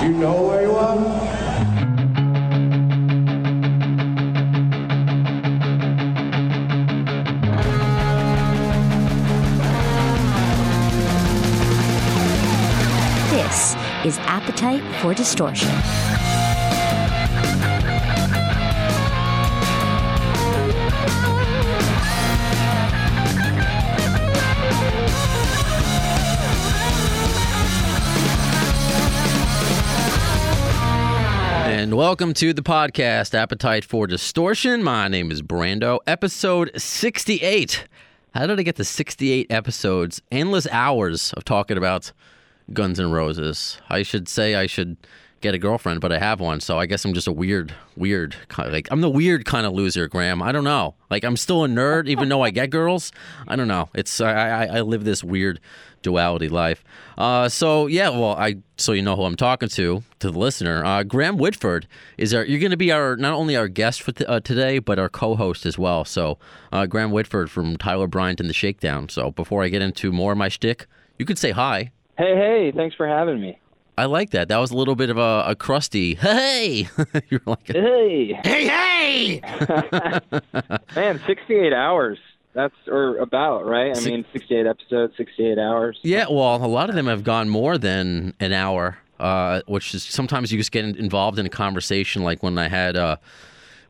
You know where you are? This is Appetite for Distortion. Welcome to the podcast, Appetite for Distortion. My name is Brando, episode 68. How did I get to 68 episodes? Endless hours of talking about Guns N' Roses. I should say I should get a girlfriend, but I have one, so I guess I'm just a weird, weird, kind like, I'm the weird kind of loser, Graham. I don't know. Like, I'm still a nerd, even though I get girls. I don't know. It's, I, I, I live this weird duality life. Uh, so yeah, well, I so you know who I'm talking to to the listener. Uh, Graham Whitford is our. You're going to be our not only our guest for t- uh, today, but our co-host as well. So uh, Graham Whitford from Tyler Bryant and the Shakedown. So before I get into more of my shtick, you could say hi. Hey, hey, thanks for having me. I like that. That was a little bit of a, a crusty hey. You're like, Hey, hey, hey. man, 68 hours. That's or about, right? I mean, 68 episodes, 68 hours. Yeah, well, a lot of them have gone more than an hour, uh, which is sometimes you just get involved in a conversation, like when I had, uh,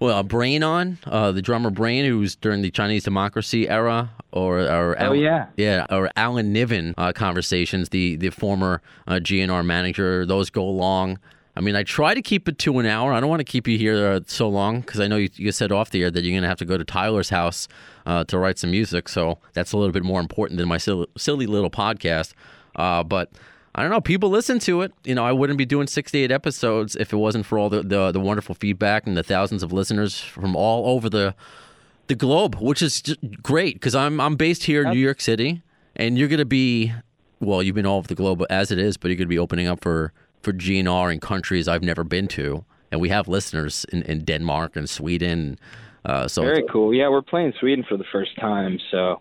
well, Brain on, uh, the drummer Brain, who's during the Chinese democracy era, or, or Oh, yeah. yeah, or Alan Niven uh, conversations, the the former uh, GNR manager. Those go long. I mean, I try to keep it to an hour. I don't want to keep you here uh, so long because I know you, you said off the air that you're going to have to go to Tyler's house uh, to write some music. So that's a little bit more important than my silly, silly little podcast. Uh, but I don't know. People listen to it. You know, I wouldn't be doing 68 episodes if it wasn't for all the, the, the wonderful feedback and the thousands of listeners from all over the the globe, which is great because I'm I'm based here in New York City, and you're going to be well, you've been all over the globe as it is, but you're going to be opening up for for GNR in countries I've never been to, and we have listeners in, in Denmark and Sweden. Uh, so Very cool. Yeah, we're playing Sweden for the first time, so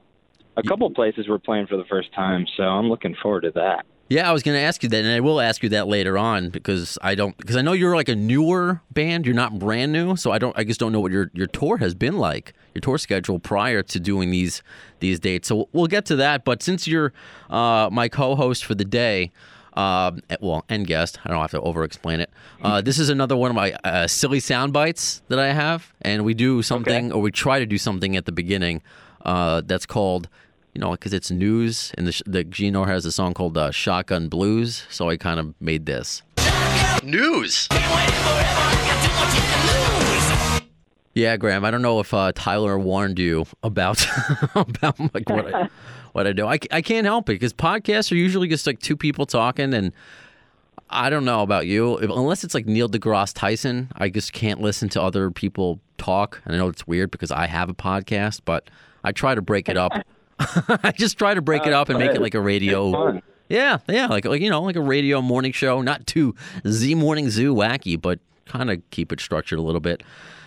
a couple places we're playing for the first time, so I'm looking forward to that. Yeah, I was going to ask you that, and I will ask you that later on because I don't because I know you're like a newer band. You're not brand new, so I don't. I just don't know what your your tour has been like, your tour schedule prior to doing these these dates. So we'll get to that. But since you're uh, my co-host for the day, um, well, and guest, I don't have to over-explain it. Uh, this is another one of my uh, silly sound bites that I have, and we do something, or we try to do something at the beginning uh, that's called you know, because it's news, and the, sh- the Gino has a song called uh, "Shotgun Blues," so I kind of made this news. Yeah, Graham. I don't know if uh, Tyler warned you about about like what I what I do. I, I can't help it because podcasts are usually just like two people talking, and I don't know about you, unless it's like Neil deGrasse Tyson. I just can't listen to other people talk, and I know it's weird because I have a podcast, but I try to break it up. I just try to break it up and make it like a radio. Yeah, yeah, like like you know, like a radio morning show, not too Z Morning Zoo wacky, but kind of keep it structured a little bit.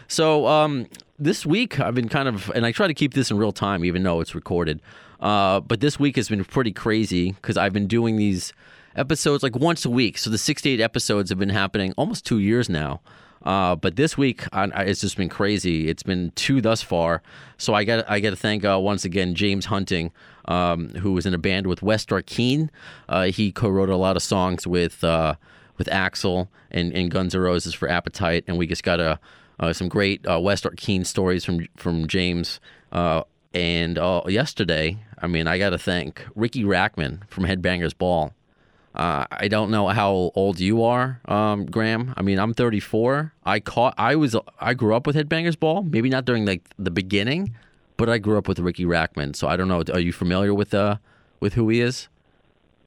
So um, this week I've been kind of, and I try to keep this in real time, even though it's recorded. Uh, but this week has been pretty crazy because I've been doing these episodes like once a week. So the 68 episodes have been happening almost two years now. Uh, but this week I, I, it's just been crazy. It's been two thus far. So I got I got to thank uh, once again James Hunting, um, who was in a band with West Arkeen. Uh, he co-wrote a lot of songs with uh, with Axl and, and Guns N' Roses for Appetite, and we just got a uh, some great uh, West Arkeen stories from from James. And yesterday, I mean, I got to thank Riki Rachtman from Headbangers Ball. Uh, I don't know how old you are, um, Graham. I mean, I'm 34. I caught. I was. I grew up with Headbangers Ball. Maybe not during like the beginning, but I grew up with Riki Rachtman. So I don't know. Are you familiar with uh with who he is?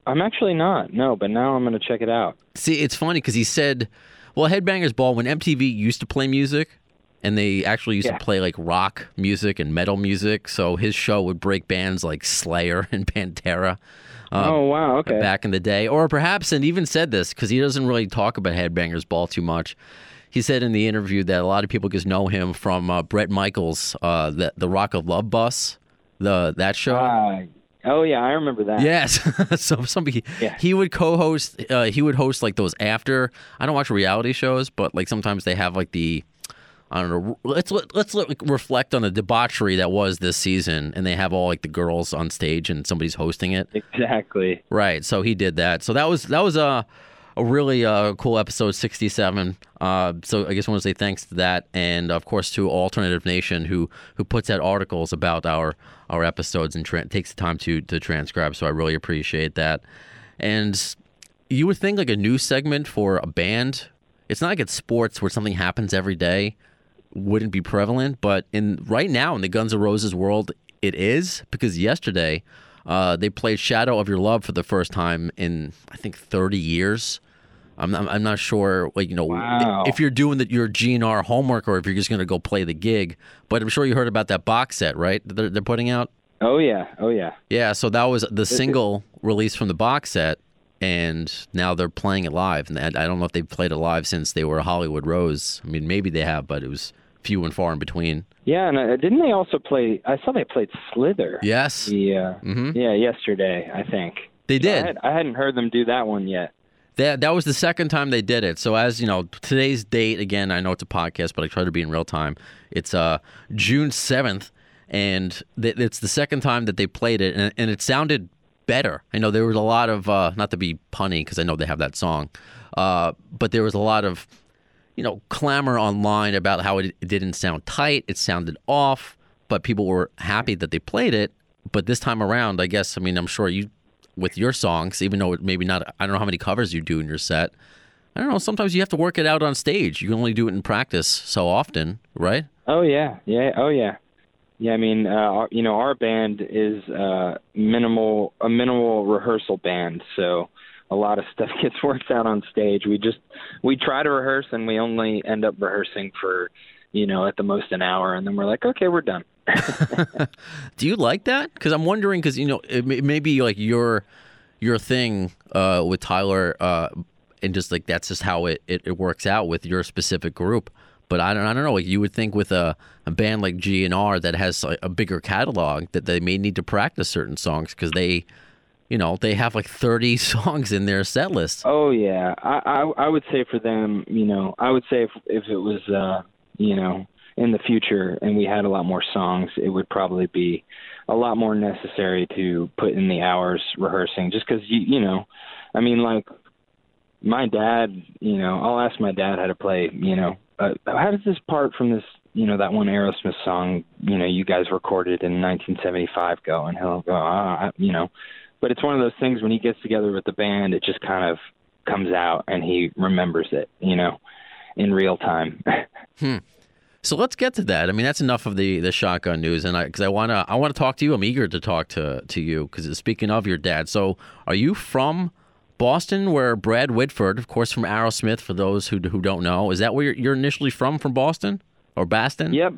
I'm actually not, no, but now I'm going to check it out. See, it's funny because he said, well, Headbangers Ball, when MTV used to play music, and they actually used Yeah. to play like rock music and metal music, so his show would break bands like Slayer and Pantera. um, oh, wow, okay. Back in the day, or perhaps, and even said this because he doesn't really talk about Headbangers Ball too much. He said in the interview that a lot of people just know him from uh, Bret Michaels, uh, the the Rock of Love Bus, the that show. Ah, Oh yeah, I remember that. Yes. so somebody Yeah. he would co-host. Uh, he would host like those after. I don't watch reality shows, but like sometimes they have like the. I don't know. Let's let, let's let, reflect on the debauchery that was this season, and they have all like the girls on stage, and somebody's hosting it. Exactly. Right. So he did that. So that was that was a a really uh, cool episode 67. Uh, so I guess I want to say thanks to that, and of course to Alternative Nation who who puts out articles about our our episodes and tra- takes the time to to transcribe. So I really appreciate that. And you would think like a news segment for a band. It's not like it's sports where something happens every day wouldn't be prevalent, but in right now in the Guns N' Roses world, it is because yesterday uh, they played "Shadow of Your Love" for the first time in I think 30 years. I'm not, I'm not sure, like you know, Wow. if you're doing the, your GNR homework or if you're just going to go play the gig. But I'm sure you heard about that box set, right? that They're, they're putting out. Oh yeah. Oh yeah. Yeah, so that was the single release from the box set, and now they're playing it live. And I I don't know if they've played it live since they were Hollywood Rose. I mean, maybe they have, but it was few and far in between. Yeah, and uh, didn't they also play? I saw they played Slither. Yes, Yeah. Mhm. Yeah, yesterday I think. they did. had, I hadn't heard them do that one yet. That that was the second time they did it. So as you know, today's date again. I know it's a podcast, but I try to be in real time. It's uh June seventh, and th- it's the second time that they played it, and, and it sounded better. I know there was a lot of uh, not to be punny because I know they have that song, uh, but there was a lot of you know clamor online about how it, didn't sound tight. It sounded off, but people were happy that they played it. But this time around, I guess I mean I'm sure you with your songs, even though it maybe not. I don't know how many covers you do in your set. I don't know. Sometimes you have to work it out on stage. You can only do it in practice so often, right? Oh yeah, yeah, oh yeah, yeah. I mean, uh, our, you know, our band is uh, minimal, a minimal rehearsal band, so a lot of stuff gets worked out on stage. We just we try to rehearse, and we only end up rehearsing for, you know, at the most an hour, and then we're like, okay, we're done. Do you like that? Because I'm wondering, because you know, it may, may be like your your thing uh, with Tyler, uh, and just like that's just how it, it, it works out with your specific group. But I don't I don't know. Like you would think with a, a band like GNR that has a bigger catalog that they may need to practice certain songs because they, you know, they have like 30 songs in their set list. Oh yeah, I, I I would say for them, you know, I would say if if it was, uh, you know, in the future and we had a lot more songs, it would probably be a lot more necessary to put in the hours rehearsing, just because you you know, I mean like my dad, you know, I'll ask my dad how to play, you know, uh, how does this part from this, you know, that one Aerosmith song, you know, you guys recorded in 1975 go, and he'll go, ah, you know, but it's one of those things when he gets together with the band, it just kind of comes out and he remembers it, you know, in real time. Hmm. So let's get to that. I mean, that's enough of the the shotgun news, and I because I wanna I wanna talk to you. I'm eager to talk to to you because speaking of your dad, so are you from Boston, where Brad Whitford, of course, from Aerosmith? For those who who don't know, is that where you're, you're initially from? From Boston or Baston? yep,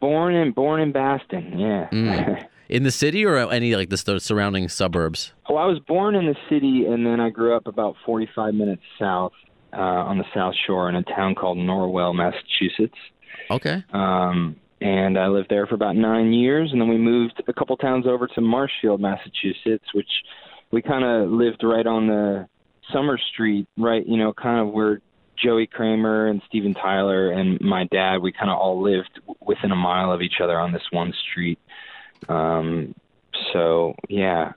born in born in Baston, yeah. Hmm. In the city or any like the surrounding suburbs? well, I was born in the city, and then I grew up about 45 minutes south uh, on the South Shore in a town called Norwell, Massachusetts. Okay. Um, and I lived there for about nine years, and then we moved a couple towns over to Marshfield, Massachusetts, which we kind of lived right on the Summer Street, right, you know, kind of where Joey Kramer and Steven Tyler and my dad, we kind of all lived within a mile of each other on this one street. Um, so yeah,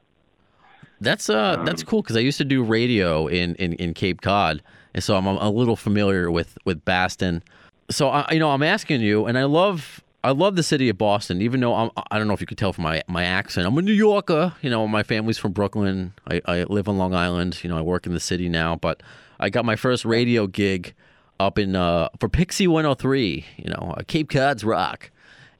That's uh that's cool because I used to do radio in, in, in Cape Cod, and so I'm a little familiar with with Baston. So I you know I'm asking you, and I love I love the city of Boston, even though I'm I don't know if you could tell from my my accent. I'm a New Yorker. You know, my family's from Brooklyn. I, I live on Long Island. You know, I work in the city now, but I got my first radio gig up in uh for Pixy 103. You know, uh, Cape Cod's rock.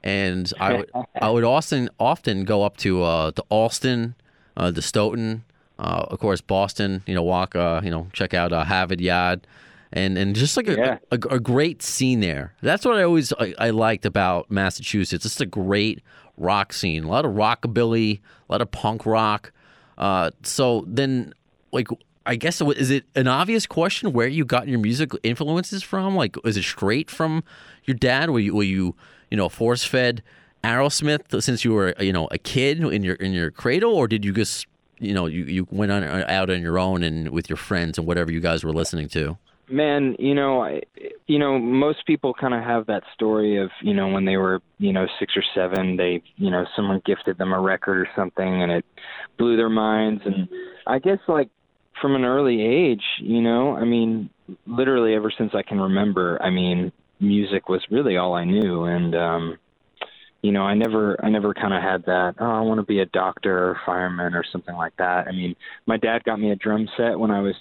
And I would I would often often go up to uh to Allston, uh, to Stoughton, uh, of course Boston. You know, walk uh, you know check out uh, Harvard Yard, and and just like a, Yeah. a, a great scene there. That's what I always I, I liked about Massachusetts. It's a great rock scene. A lot of rockabilly, a lot of punk rock. Uh, so then like. I guess is it an obvious question where you got your music influences from? Like, is it straight from your dad? Were you, were you, you know, force fed Aerosmith since you were you know a kid in your in your cradle, or did you just you know you, you went on out on your own and with your friends and whatever you guys were listening to? Man, you know, I, you know, most people kind of have that story of, you know, when they were, you know, six or seven, they, you know, someone gifted them a record or something, and it blew their minds. And I guess, like, from an early age, you know, I mean, literally ever since I can remember, I mean, music was really all I knew, and, um, you know, I never, I never kind of had that. Oh, I want to be a doctor or fireman or something like that. I mean, my dad got me a drum set when I was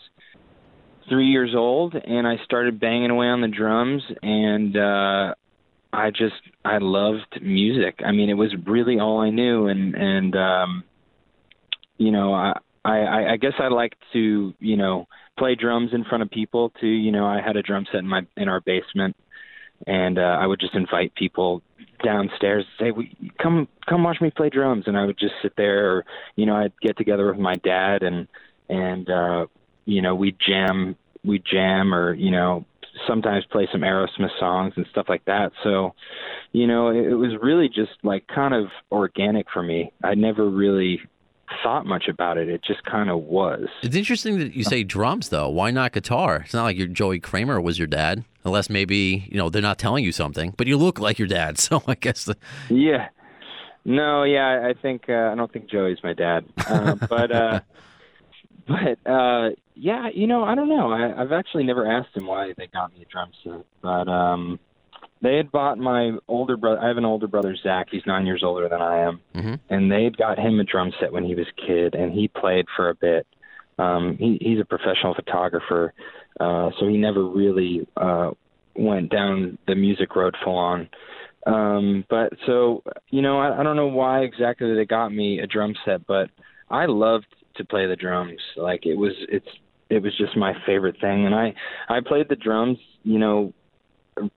three years old, and I started banging away on the drums, and uh, I just I loved music. I mean, it was really all I knew, and and um, you know, I, I I guess I like to you know play drums in front of people too. You know, I had a drum set in my in our basement, and uh, I would just invite people downstairs and say we come come watch me play drums and I would just sit there or you know I'd get together with my dad and and uh you know we'd jam we'd jam or you know sometimes play some Aerosmith songs and stuff like that. So, you know, it, it was really just like kind of organic for me. I never really thought much about it. It just kind of was. It's interesting that you say drums though. Why not guitar? It's not like your Joey Kramer was your dad, unless maybe you know they're not telling you something. But you look like your dad, so I guess. The... Yeah. No, yeah, I think uh, I don't think Joey's my dad, uh, but uh, but uh yeah you know i don't know i i've actually never asked him why they got me a drum set but um they had bought my older brother i have an older brother zach. He's nine years older than i am. Mm-hmm. and they had got him a drum set when he was a kid and he played for a bit. Um he he's a professional photographer uh so he never really uh went down the music road full on. Um but so you know i, I don't know why exactly they got me a drum set but i loved to play the drums. Like it was it's it was just my favorite thing. And I I played the drums, you know,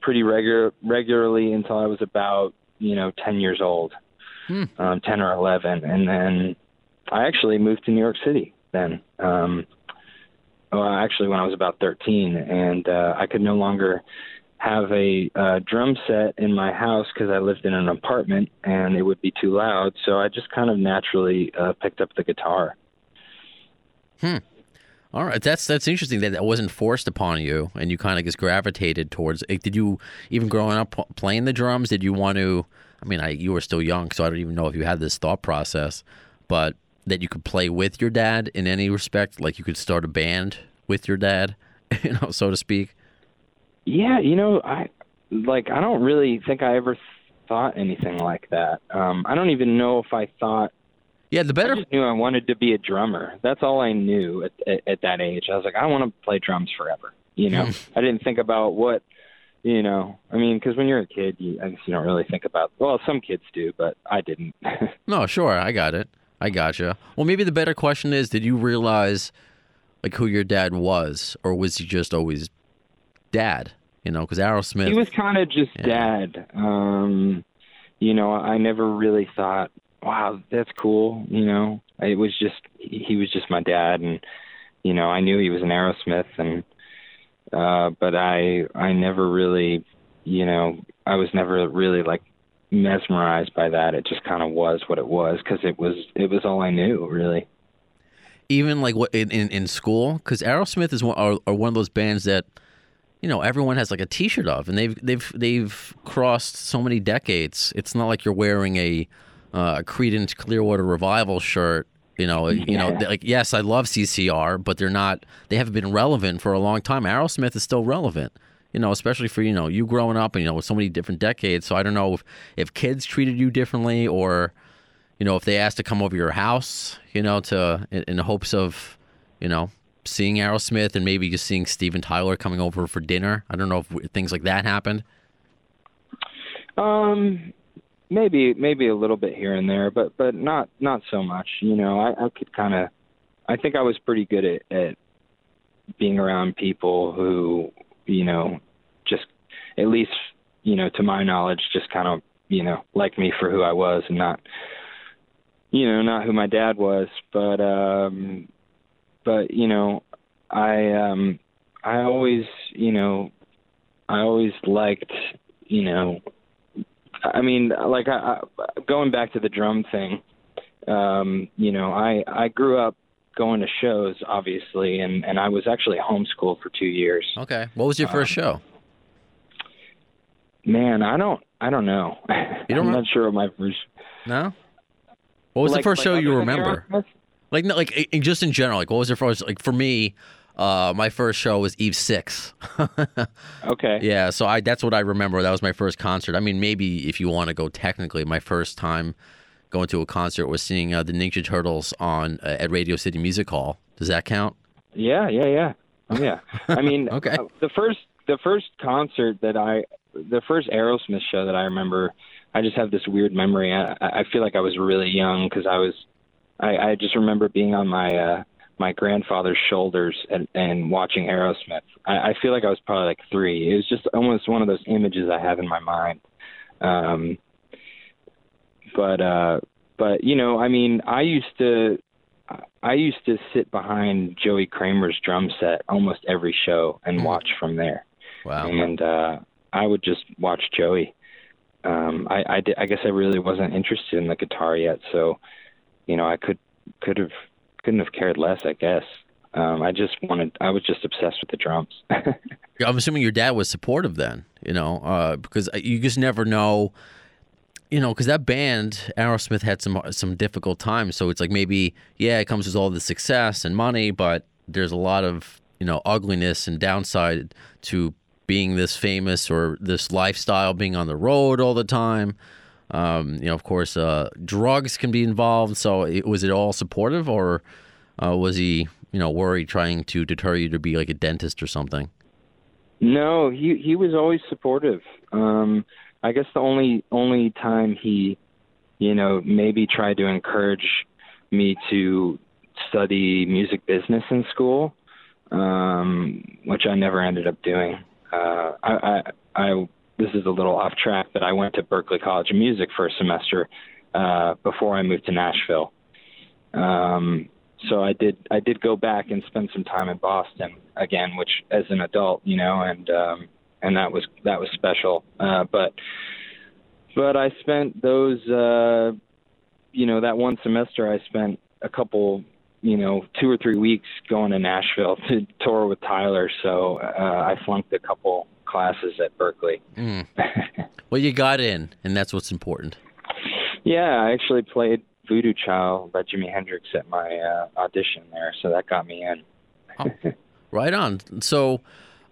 pretty regular regularly until I was about, you know, 10 years old. Hmm. Um 10 or 11 and then I actually moved to New York City then. Um well, actually when I was about 13 and uh I could no longer have a uh, drum set in my house because I lived in an apartment and it would be too loud. So I just kind of naturally uh, picked up the guitar. Hmm. All right, that's that's interesting that that wasn't forced upon you, and you kind of just gravitated towards. it. Did you even growing up playing the drums? Did you want to? I mean, I, you were still young, so I don't even know if you had this thought process, but that you could play with your dad in any respect, like you could start a band with your dad, you know, so to speak. Yeah, you know, I like I don't really think I ever thought anything like that. Um, I don't even know if I thought yeah, the better. I just knew I wanted to be a drummer. That's all I knew at, at, at that age. I was like, I want to play drums forever. You know, I didn't think about what, you know. I mean, because when you're a kid, you, I guess you don't really think about. Well, some kids do, but I didn't. no, sure, I got it. I gotcha. Well, maybe the better question is: Did you realize, like, who your dad was, or was he just always dad? You know, because Aerosmith. He was kind of just yeah. dad. Um, you know, I never really thought wow, that's cool. You know, it was just he was just my dad, and you know, I knew he was an Aerosmith, and uh, but I I never really, you know, I was never really like mesmerized by that. It just kind of was what it was because it was it was all I knew really. Even like what in in, in school, because Aerosmith is one are, are one of those bands that you know everyone has like a T-shirt of, and they've they've they've crossed so many decades. It's not like you're wearing a uh, a Creedence Clearwater Revival shirt. You know, yeah. you know, like yes, I love CCR, but they're not. They haven't been relevant for a long time. Aerosmith is still relevant. You know, especially for you know you growing up and you know with so many different decades. So I don't know if if kids treated you differently or you know if they asked to come over your house. You know, to in, in hopes of you know seeing Aerosmith and maybe just seeing Steven Tyler coming over for dinner. I don't know if things like that happened. Um, maybe maybe a little bit here and there, but but not not so much. You know, I, I could kind of, I think I was pretty good at, at being around people who, you know, just at least you know to my knowledge, just kind of you know like me for who I was and not, you know, not who my dad was, but um, but you know, I um, I always you know, I always liked you know I mean, like I, I, going back to the drum thing, um, you know, I I grew up going to shows, obviously, and and I was actually homeschooled for two years. Okay. What was your first show? Man, I don't I don't know. You don't I'm remember? not sure what my first. No. What was like- the first like show you remember? Like, no, like just in general. Like, what was your first? Like for me, uh, my first show was Eve Six. Okay. yeah, so I that's what I remember. That was my first concert. I mean, maybe if you want to go technically, my first time going to a concert was seeing uh, the Ninja Turtles on uh, at Radio City Music Hall. Does that count? Yeah, yeah, yeah. Oh yeah. I mean, Okay. uh, the first the first concert that I the first Aerosmith show that I remember, I just have this weird memory. I, I feel like I was really young because I was, I, I just remember being on my uh, my grandfather's shoulders and, and watching Aerosmith. I, I feel like I was probably like three. It was just almost one of those images I have in my mind. Um, but uh, but you know, I mean, I used to I used to sit behind Joey Kramer's drum set almost every show and Hmm. watch from there. Wow. And uh, I would just watch Joey. Um, I I, did, I guess I really wasn't interested in the guitar yet, so you know I could could have couldn't have cared less. I guess. Um, I just wanted. I was just obsessed with the drums. I'm assuming your dad was supportive then, you know, uh, because you just never know, you know, because that band Aerosmith had some some difficult times. So it's like maybe yeah, it comes with all the success and money, but there's a lot of you know ugliness and downside to being this famous or this lifestyle, being on the road all the time. Um, you know, of course, uh, drugs can be involved. So it, was it all supportive, or uh, was he, you know, worried, trying to deter you to be like a dentist or something? No, he he was always supportive. Um, I guess the only only time he, you know, maybe tried to encourage me to study music business in school, um, which I never ended up doing. Uh, I, I, I this is a little off track, but I went to Berklee College of Music for a semester uh, before I moved to Nashville. Um, so I did I did go back and spend some time in Boston again, which as an adult, you know, and um, and that was that was special. Uh, but but I spent those uh, you know that one semester I spent a couple you know two or three weeks going to Nashville to tour with Tyler. So uh, I flunked a couple classes at Berklee. Mm. Well, you got in, and that's what's important. yeah, I actually played Voodoo Child by Jimi Hendrix at my uh, audition there, so that got me in. Right on. So,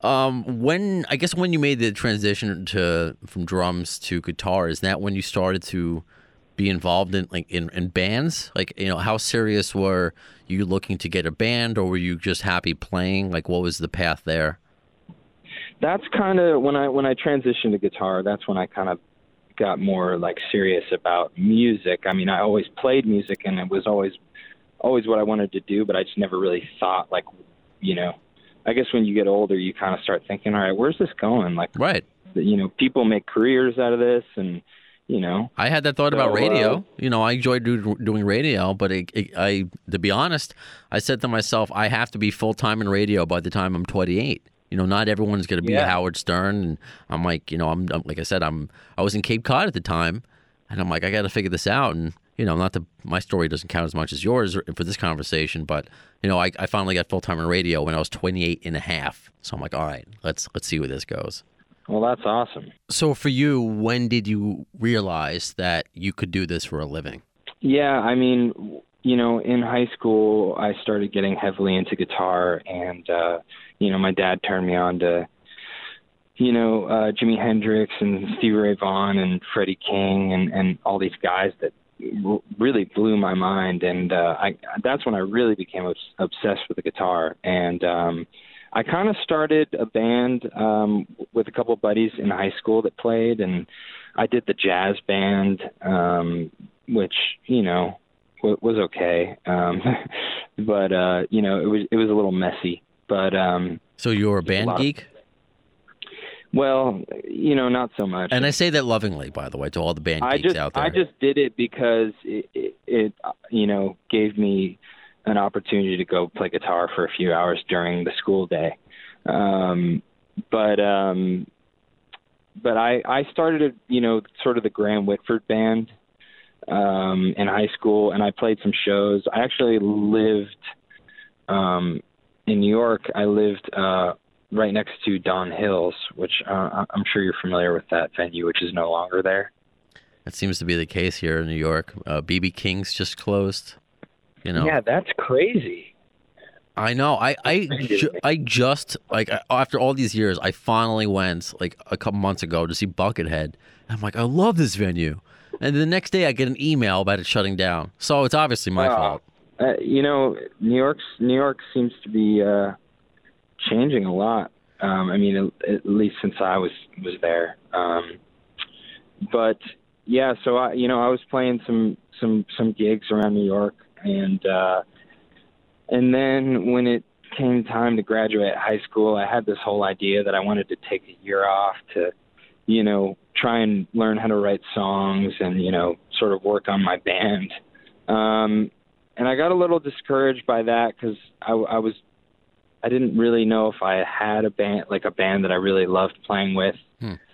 um, when I guess when you made the transition to from drums to guitar, is that when you started to be involved in like in, in bands? Like, you know, how serious were you looking to get a band, or were you just happy playing? Like, what was the path there? That's kind of when I when I transitioned to guitar. That's when I kind of got more like serious about music. I mean, I always played music, and it was always always what I wanted to do, but I just never really thought like, you know. I guess when you get older, you kind of start thinking, all right, where's this going? Like, Right. you know, people make careers out of this, and you know, I had that thought about radio. uh, you know, I enjoyed do, doing radio, but it, it, I, to be honest, I said to myself, I have to be full time in radio by the time I'm 28. You know, not everyone's going to be Yeah. Howard Stern, and I'm like, you know, I'm, I'm like I said, I'm I was in Cape Cod at the time, and I'm like, I got to figure this out, and you know, not that my story doesn't count as much as yours for this conversation, but you know, I, I finally got full time in radio when I was 28 and a half. So I'm like, all right, let's let's see where this goes. well, that's awesome. So for you, when did you realize that you could do this for a living? Yeah, I mean, you know, in high school, I started getting heavily into guitar, and uh, you know, my dad turned me on to, you know, uh, Jimi Hendrix and Stevie Ray Vaughan and Freddie King and and all these guys that r- really blew my mind, and uh, I that's when I really became obs- obsessed with the guitar, and um, I kind of started a band um, with a couple of buddies in high school that played, and I did the jazz band, um, which you know w- was okay, um, but uh, you know it was it was a little messy. But um, So you're a Just a band of- geek? well, you know, not so much. And I say that lovingly, by the way, to all the band I geeks just out there. I just did it because it, it, it you know gave me an opportunity to go play guitar for a few hours during the school day. Um, but um, but I I started you know sort of the Graham Whitford band um, in high school, and I played some shows. I actually lived um, in New York. I lived uh, right next to Don Hill's, which uh, I'm sure you're familiar with that venue, which is no longer there. That seems to be the case here in New York. Uh, BB King's just closed. You know. Yeah, that's crazy. I know. I I, ju- I just like after all these years, I finally went like a couple months ago to see Buckethead. I'm like, I love this venue, and the next day I get an email about it shutting down. So it's obviously my Wow. fault. Uh, you know, New York's New York seems to be uh, changing a lot. Um, I mean, at, at least since I was was there. Um, but yeah, so I, you know, I was playing some some some gigs around New York, and uh, and then when it came time to graduate high school, I had this whole idea that I wanted to take a year off to, you know, try and learn how to write songs and you know, sort of work on my band. Um, and I got a little discouraged by that because I, I was I didn't really know if I had a band like a band that I really loved playing with.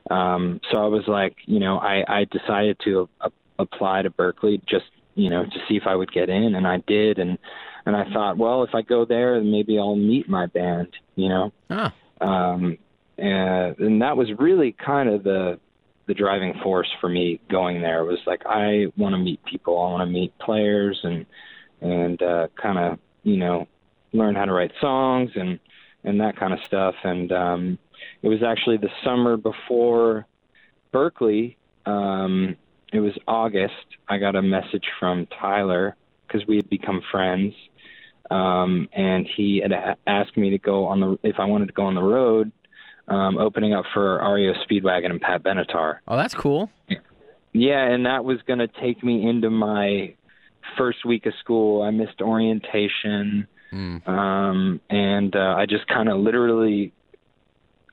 Um, so I was like, you know, I, I decided to a- apply to Berklee just you know to see if I would get in, and I did, and and I thought, well, if I go there, maybe I'll meet my band, you know. Ah, Um, and, and that was really kind of the the driving force for me going there was like I want to meet people, I want to meet players and and uh, kind of you know learn how to write songs and and that kind of stuff. And um, it was actually the summer before Berklee. Um, it was August. I got a message from Tyler because we had become friends, um, and he had asked me to go on the if I wanted to go on the road, um, opening up for REO Speedwagon and Pat Benatar. oh, that's cool. Yeah, and that was going to take me into my first week of school. I missed orientation, Mm. um, and uh, I just kind of literally,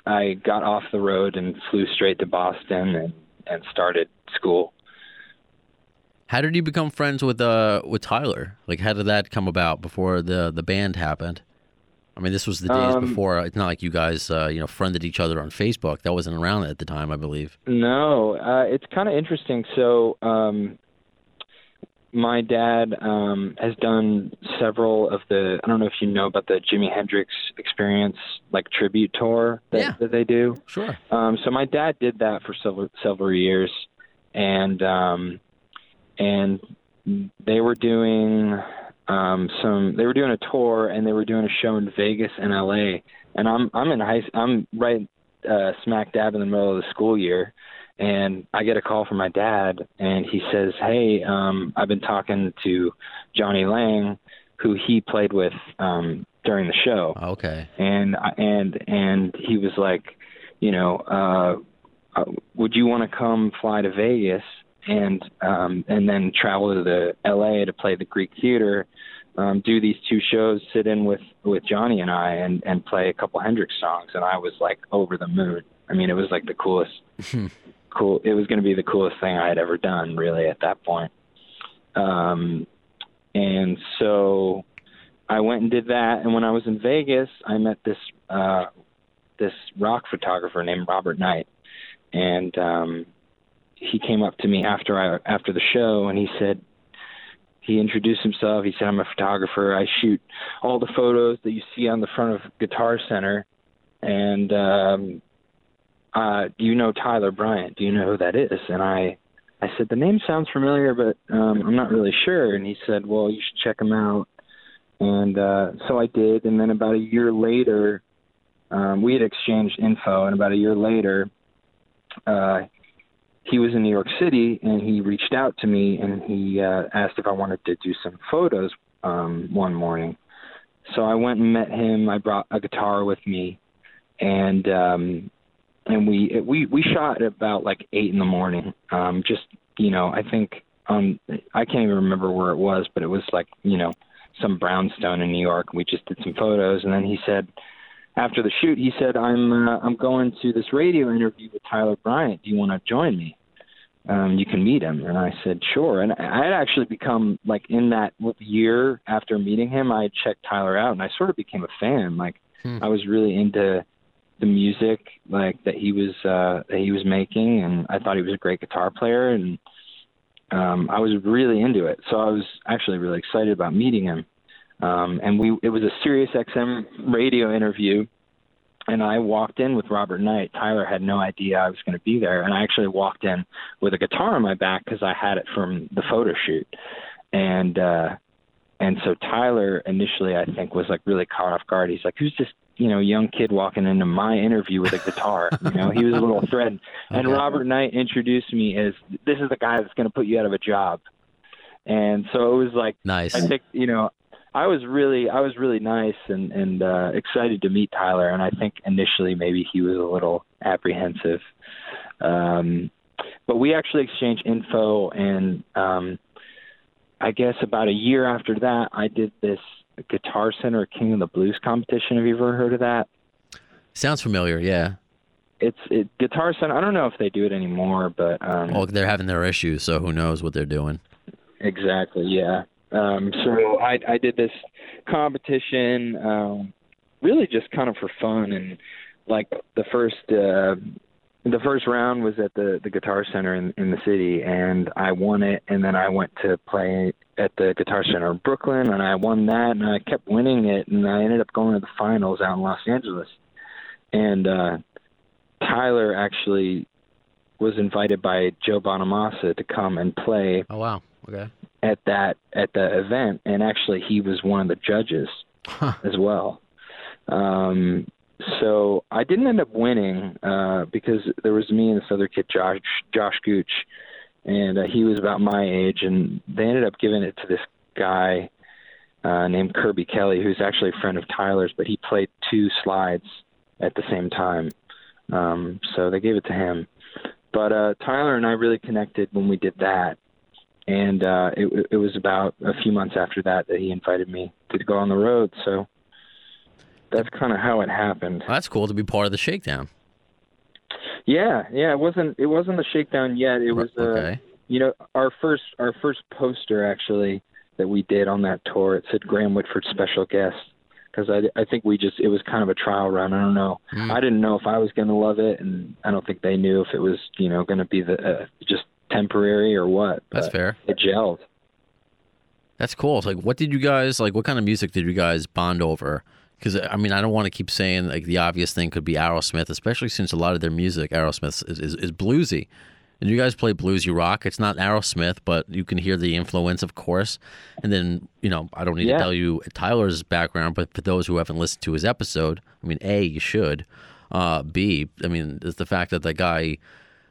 I got off the road and flew straight to Boston and and started school. How did you become friends with uh with Tyler? Like, how did that come about before the the band happened? I mean, this was the days Um, before. It's not like you guys, uh, you know, friended each other on Facebook. That wasn't around at the time, I believe. No, uh, it's kind of interesting. So, um, my dad um, has done several of the. I don't know if you know about the Jimi Hendrix Experience like tribute tour that, Yeah. that they do. Sure. Um, so my dad did that for several several years, and um, and they were doing um, some. They were doing a tour, and they were doing a show in Vegas and L.A. And I'm I'm in high. I'm right uh, smack dab in the middle of the school year, and I get a call from my dad, and he says, "Hey, um, I've been talking to Jonny Lang, who he played with um, during the show." Okay. and and and he was like, you know, uh, uh, would you want to come fly to Vegas and um, and then travel to the L.A. to play the Greek Theater, um, do these two shows, sit in with with Jonny and I, and and play a couple Hendrix songs, and I was like over the moon. I mean, it was like the coolest, cool. It was going to be the coolest thing I had ever done, really, at that point. Um, and so I went and did that. And when I was in Vegas, I met this uh, this rock photographer named Robert Knight, and um, he came up to me after I after the show, and he said he introduced himself. He said, "I'm a photographer. I shoot all the photos that you see on the front of Guitar Center." And um, uh, do you know Tyler Bryant? Do you know who that is? And I I said, the name sounds familiar, but um, I'm not really sure. And he said, well, you should check him out. And uh, so I did. And then about a year later, um, we had exchanged info. And about a year later, uh, he was in New York City and he reached out to me and he uh, asked if I wanted to do some photos um, one morning. So I went and met him. I brought a guitar with me, and um, and we we we shot at about like eight in the morning. Um, just you know, I think um, I can't even remember where it was, but it was like you know some brownstone in New York. We just did some photos, and then he said after the shoot, he said, "I'm uh, I'm going to this radio interview with Tyler Bryant. Do you want to join me? Um, you can meet him." And I said, "Sure." And I had actually become like in that year after meeting him, I checked Tyler out, and I sort of became a fan. Like Hmm. I was really into the music like that he was uh that he was making and I thought he was a great guitar player and um I was really into it. So I was actually really excited about meeting him. Um and we it was a Sirius XM radio interview and I walked in with Robert Knight. Tyler had no idea I was going to be there, and I actually walked in with a guitar on my back because I had it from the photo shoot, and uh, and so Tyler initially I think was like really caught off guard. He's like, "Who's this you know young kid walking into my interview with a guitar?" you know, he was a little threatened. And Okay. Robert Knight introduced me as this is the guy that's going to put you out of a job, and so it was like Nice. I think you know I was really I was really nice and and uh, excited to meet Tyler, and I think initially maybe he was a little apprehensive, um, but we actually exchanged info, and um, I guess about a year after that, I did this Guitar Center King of the Blues competition. Have you ever heard of that? Sounds familiar. Yeah. It's it, Guitar Center. I don't know if they do it anymore, but um, Well, they're having their issues, so who knows what they're doing. Exactly. Yeah. Um, so I I did this competition, um, really just kind of for fun, and like the first uh, the first round was at the the Guitar Center in in the city, and I won it, and then I went to play at the Guitar Center in Brooklyn, and I won that, and I kept winning it, and I ended up going to the finals out in Los Angeles, and uh, Tyler actually was invited by Joe Bonamassa to come and play Oh wow. Okay. At that at the event, and actually he was one of the judges Huh. as well. Um, so I didn't end up winning uh, because there was me and this other kid, Josh Josh Gooch, and uh, he was about my age, and they ended up giving it to this guy uh, named Kirby Kelly, who's actually a friend of Tyler's, but he played two slides at the same time. Um, so they gave it to him. But uh, Tyler and I really connected when we did that and uh, it, it was about a few months after that that he invited me to go on the road. So that's kind of how it happened. Well, that's cool to be part of the shakedown. Yeah, yeah. It wasn't it wasn't the shakedown yet. It was uh, okay. you know our first our first poster actually that we did on that tour. It said Graham Whitford special guest because I I think we just it was kind of a trial run. I don't know. Hmm. I didn't know if I was going to love it, and I don't think they knew if it was you know going to be the uh, just temporary or what. That's fair. It gelled. That's cool. It's like, what did you guys like? What kind of music did you guys bond over? Because I mean, I don't want to keep saying like the obvious thing could be Aerosmith, especially since a lot of their music, Aerosmith, is, is, is bluesy. And you guys play bluesy rock. It's not Aerosmith, but you can hear the influence, of course. And then, you know, I don't need Yeah. to tell you Tyler's background, but for those who haven't listened to his episode, I mean, A, you should. Uh, B, I mean, it's the fact that the guy,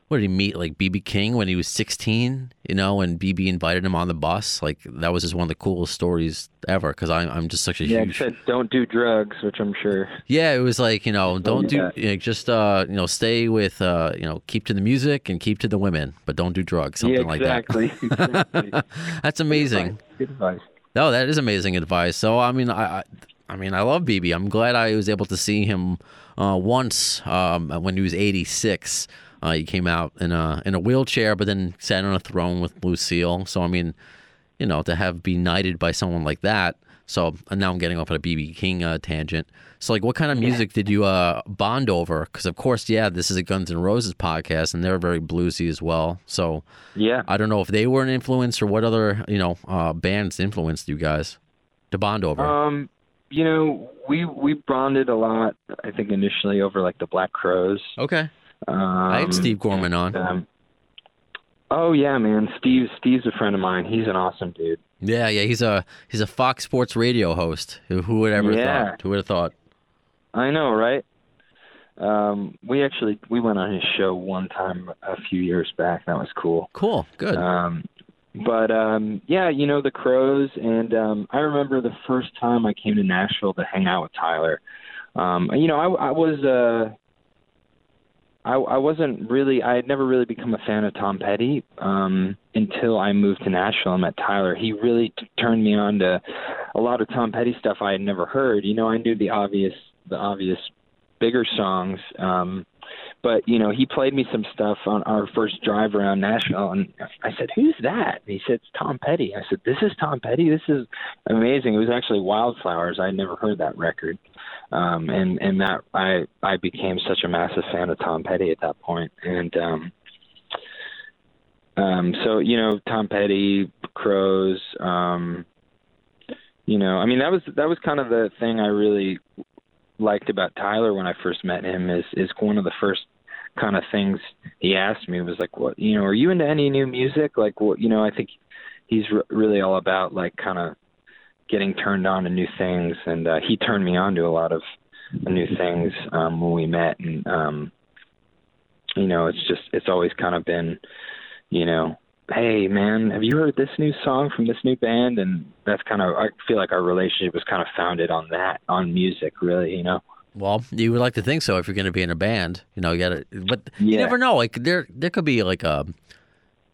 what did he meet? Like BB King when he was 16, you know, and BB invited him on the bus. Like that was just one of the coolest stories ever because I'm I'm just such a Yeah, huge. said don't do drugs, which I'm sure. Yeah, it was like you know, don't do you know, just uh, you know, stay with uh, you know, keep to the music and keep to the women, but don't do drugs, something yeah, like exactly. exactly. that. That's amazing. Good advice. No, that is amazing advice. So I mean, I, I, I mean, I love BB. I'm glad I was able to see him uh, once um, when he was 86. Uh, he came out in a in a wheelchair, but then sat on a throne with Lucille. So I mean, you know, to have be knighted by someone like that. So and now I'm getting off on a BB King uh, tangent. So like, what kind of music did you uh, bond over? Because of course, yeah, this is a Guns N' Roses podcast, and they're very bluesy as well. So Yeah. I don't know if they were an influence or what other you know uh, bands influenced you guys to bond over. Um, you know, we we bonded a lot. I think initially over like the Black Crowes. okay, Um, I had Steve Gorman on. Um, oh yeah, man. Steve Steve's a friend of mine. He's an awesome dude. Yeah, yeah, he's a he's a Fox Sports radio host. Who, who would ever Yeah. thought? Who would have thought? I know, right? Um, we actually we went on his show one time a few years back. That was cool. Cool, good. Um, but um, yeah, you know the Crowes, and um, I remember the first time I came to Nashville to hang out with Tyler. Um, you know, I, I was uh, I, I wasn't really I had never really become a fan of Tom Petty um, until I moved to Nashville and met Tyler. He really t- turned me on to a lot of Tom Petty stuff I had never heard. You know, I knew the obvious the obvious bigger songs. Um, but you know, he played me some stuff on our first drive around Nashville, and I said, "Who's that?" And he said, "It's Tom Petty." I said, "This is Tom Petty. This is amazing." It was actually Wildflowers. I had never heard that record, um, and and that I I became such a massive fan of Tom Petty at that point, and um, um, so you know, Tom Petty, Crowes. Um, you know, I mean, that was that was kind of the thing I really liked about Tyler when I first met him is is one of the first kind of things he asked me was like, "What you know? Are you into any new music? Like, what you know? I think he's re- really all about like kind of getting turned on to new things, and uh, he turned me on to a lot of new things um, when we met, and um, you know, it's just it's always kind of been, you know. Hey man, have you heard this new song from this new band? And that's kind of I feel like our relationship was kind of founded on that, on music, really. You know. Well, you would like to think so if you're going to be in a band. You know, you got to, but you never know. Like there, there could be like a,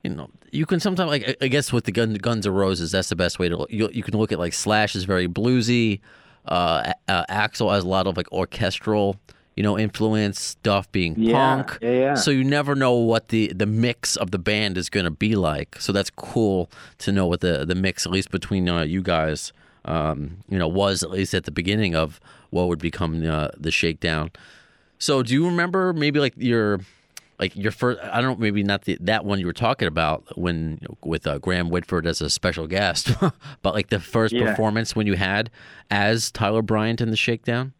you know, you can sometimes like I- guess with the Gun, Guns N' Roses, that's the best way to. look. You you can look at like Slash is very bluesy. Uh, uh, Axl has a lot of like orchestral, you know, influence stuff being Yeah, punk. yeah, yeah. So you never know what the the mix of the band is going to be like. So that's cool to know what the the mix, at least between uh, you guys, um, you know, was at least at the beginning of what would become uh, the Shakedown. So do you remember maybe like your like your first? I don't know, maybe not the, that one you were talking about when with uh, Graham Whitford as a special guest, but like the first Yeah. performance when you had as Tyler Bryant in the Shakedown.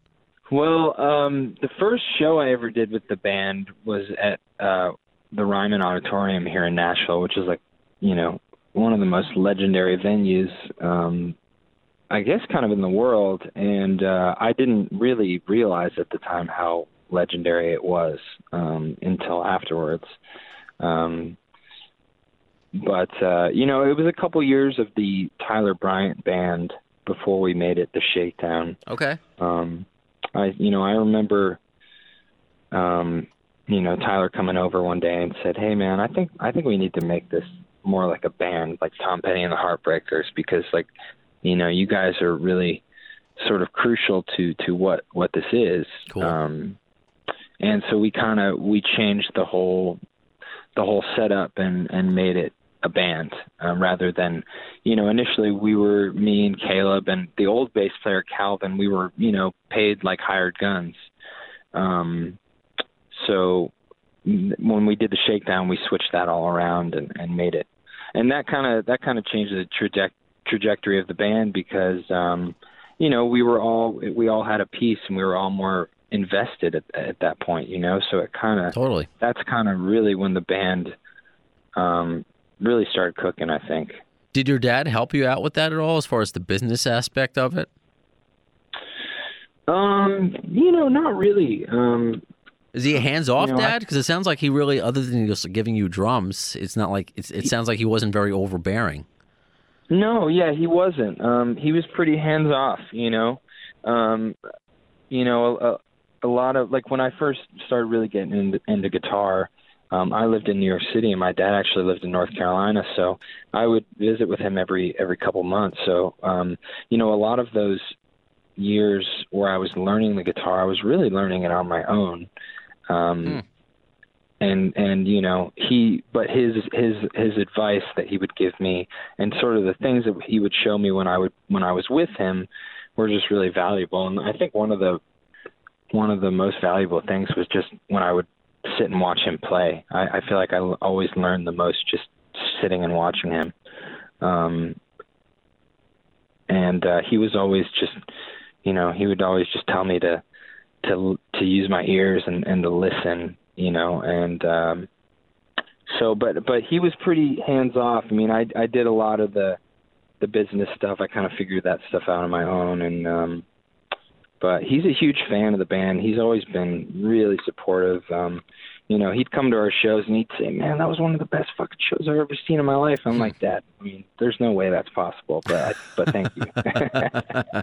Well, um, the first show I ever did with the band was at uh, the Ryman Auditorium here in Nashville, which is like, you know, one of the most legendary venues, um, I guess, kind of in the world. And uh, I didn't really realize at the time how legendary it was um, until afterwards. Um, but uh, you know, it was a couple years of the Tyler Bryant band before we made it the Shakedown Okay. um i you know i remember um you know tyler coming over one day and said hey man i think i think we need to make this more like a band like tom petty and the heartbreakers because like you know you guys are really sort of crucial to to what what this is Cool. um and so we kind of we changed the whole the whole setup and and made it a band um, rather than you know initially we were me and Caleb and the old bass player Calvin we were you know paid like hired guns. Um so when we did the shakedown we switched that all around and and made it. And that kind of that kind of changed the traje- trajectory of the band because um you know we were all we all had a piece and we were all more invested at at that point you know so it kind of Totally. that's kind of really when the band um really started cooking i think Did your dad help you out with that at all, as far as the business aspect of it? um you know not really um Is he a hands-off You know, dad? Because it sounds like he really, other than just giving you drums, it's not like it's, it sounds like he wasn't very overbearing. No, yeah, he wasn't. Um, he was pretty hands off, you know. Um, you know, a, lot of like when I first started really getting into, into guitar, um, I lived in New York City, and my dad actually lived in North Carolina, so I would visit with him every every couple months. So, um, you know, a lot of those years where I was learning the guitar, I was really learning it on my own. Um, Hmm. and and you know he but his his his advice that he would give me and sort of the things that he would show me when I would when I was with him were just really valuable and I think one of the one of the most valuable things was just when I would sit and watch him play. I, I feel like I always learned the most just sitting and watching him. Um and uh he was always just you know, he would always just tell me to to to use my ears and and to listen, you know, and um so but but he was pretty hands off. I mean, I I did a lot of the the business stuff. I kind of figured that stuff out on my own and um but he's a huge fan of the band. He's always been really supportive. Um you know, he'd come to our shows and he'd say, "Man, that was one of the best fucking shows I've ever seen in my life." I'm like, "Dad, I mean, there's no way that's possible, but I, but thank you."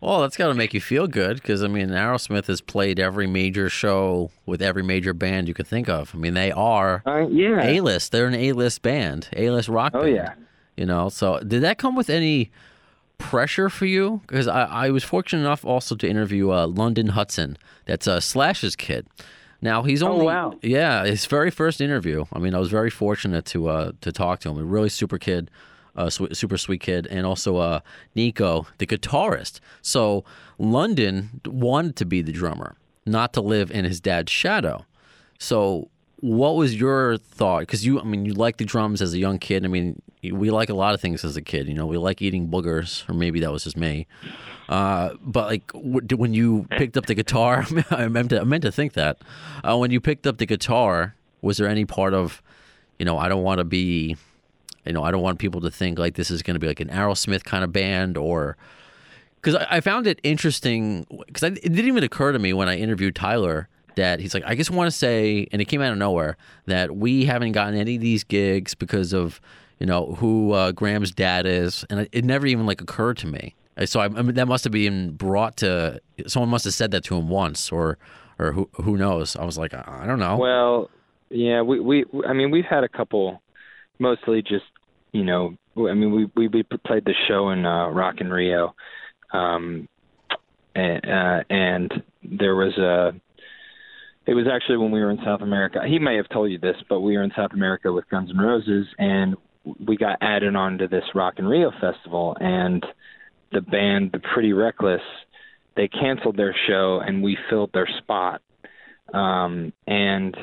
Well, that's got to make you feel good because I mean, Aerosmith has played every major show with every major band you could think of. I mean, they are uh, yeah. A list. They're an A list band, A list rock Oh band. yeah. You know, so did that come with any pressure for you? Because I, I was fortunate enough also to interview uh, London Hudson. That's uh, Slash's kid. Now he's Oh, only wow. yeah his very first interview. I mean, I was very fortunate to uh, to talk to him. A really super kid, uh, sw- super sweet kid, and also uh, Nico, the guitarist. So London wanted to be the drummer, not to live in his dad's shadow. So what was your thought? Because you, I mean, you like the drums as a young kid. I mean, we like a lot of things as a kid. You know, we like eating boogers, or maybe that was just me. Uh, but like when you picked up the guitar, I meant to, I meant to think that uh, when you picked up the guitar, was there any part of, you know, I don't want to be, you know, I don't want people to think like this is going to be like an Aerosmith kind of band or. Because I, I found it interesting, because it didn't even occur to me when I interviewed Tyler that he's like, I just want to say, and it came out of nowhere, that we haven't gotten any of these gigs because of, you know, who uh, Graham's dad is, and it, never even like occurred to me. So I, I mean, that must have been brought to someone must have said that to him once, or or who who knows? I was like, I, I don't know. Well, yeah, we we I mean we've had a couple, mostly just you know I mean we we, we played the show in uh, Rock in Rio, um, and, uh, and there was a. It was actually when we were in South America. He may have told you this, but we were in South America with Guns N' Roses, and we got added on to this Rock in Rio festival, and the band, the Pretty Reckless, they canceled their show, and we filled their spot um, and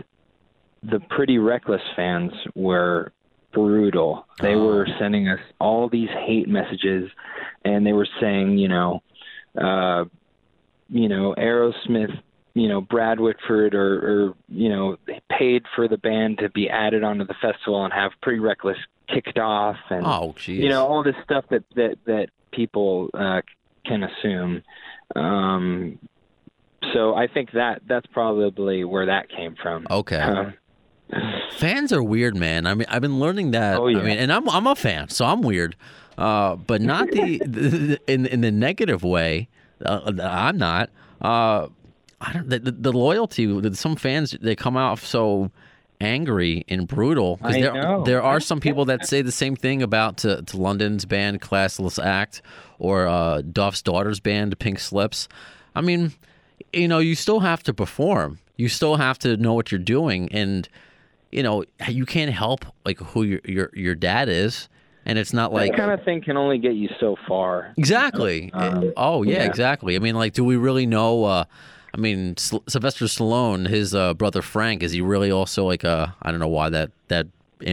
the Pretty Reckless fans were brutal. They were sending us all these hate messages, and they were saying, you know, uh, you know, Aerosmith, you know, Brad Whitford, or, or you know, paid for the band to be added onto the festival and have Pretty Reckless kicked off, and oh, jeez. you know all this stuff that that that people uh, can assume. Um, so I think that that's probably where that came from. okay. Um, Fans are weird, man. I mean, I've been learning that. Oh, yeah. I mean, and I'm I'm a fan, so I'm weird, uh, but not the, the in in the negative way. Uh, I'm not. Uh, I don't. The, the, the loyalty. Some fans they come off so angry and brutal I there know. there are some people that say the same thing about to, to London's band Classless Act or uh, Duff's daughter's band Pink Slips. I mean, you know, you still have to perform. You still have to know what you're doing, and you know, you can't help like who your your your dad is, and it's not like that kind of thing can only get you so far. exactly. Um, oh yeah, yeah. exactly. I mean, like, do we really know? Uh, I mean, Syl- Sylvester Stallone, his uh, brother Frank, is he really also like a? I don't know why that that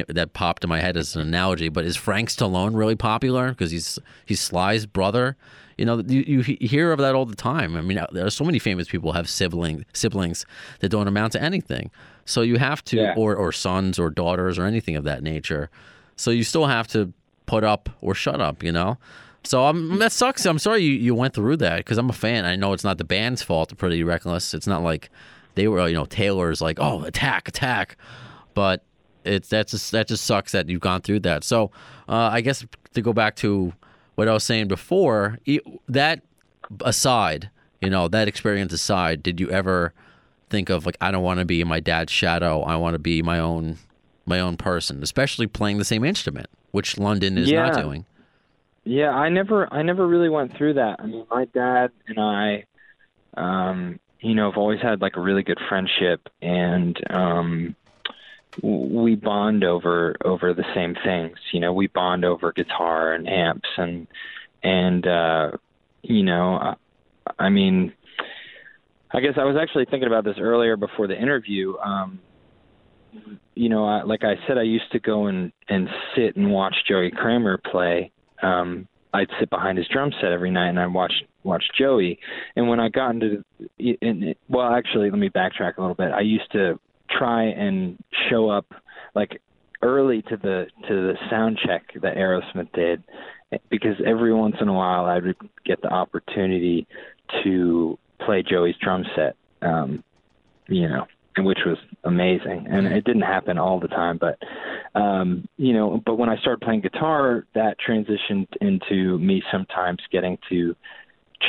that popped in my head as an analogy, but is Frank Stallone really popular because he's he's Sly's brother? You know, you, you hear of that all the time. I mean, uh, there are so many famous people who have sibling siblings that don't amount to anything. So you have to, Yeah. or or sons or daughters or anything of that nature. So you still have to put up or shut up. You know. So um, that sucks. I'm sorry you, you went through that because I'm a fan. I know it's not the band's fault. Pretty reckless. It's not like they were, you know, Taylor's like, oh, attack, attack. But it's that's just that just sucks that you've gone through that. So uh, I guess to go back to what I was saying before, that aside, you know, that experience aside, did you ever think of like I don't want to be in my dad's shadow. I want to be my own my own person, especially playing the same instrument, which London is not doing. Yeah, I never I never really went through that. I mean, my dad and I um you know, have always had like a really good friendship and um we bond over over the same things. You know, we bond over guitar and amps and and uh you know, I, I mean I guess I was actually thinking about this earlier before the interview. Um you know, I, like I said, I used to go and and sit and watch Joey Kramer play. Um, I'd sit behind his drum set every night and I'd watch watch Joey. And when I got into, in, well, actually, let me backtrack a little bit. I used to try and show up like early to the to the sound check that Aerosmith did, because every once in a while I would get the opportunity to play Joey's drum set. Um, you know, which was amazing. And it didn't happen all the time, but um, you know, but when I started playing guitar, that transitioned into me sometimes getting to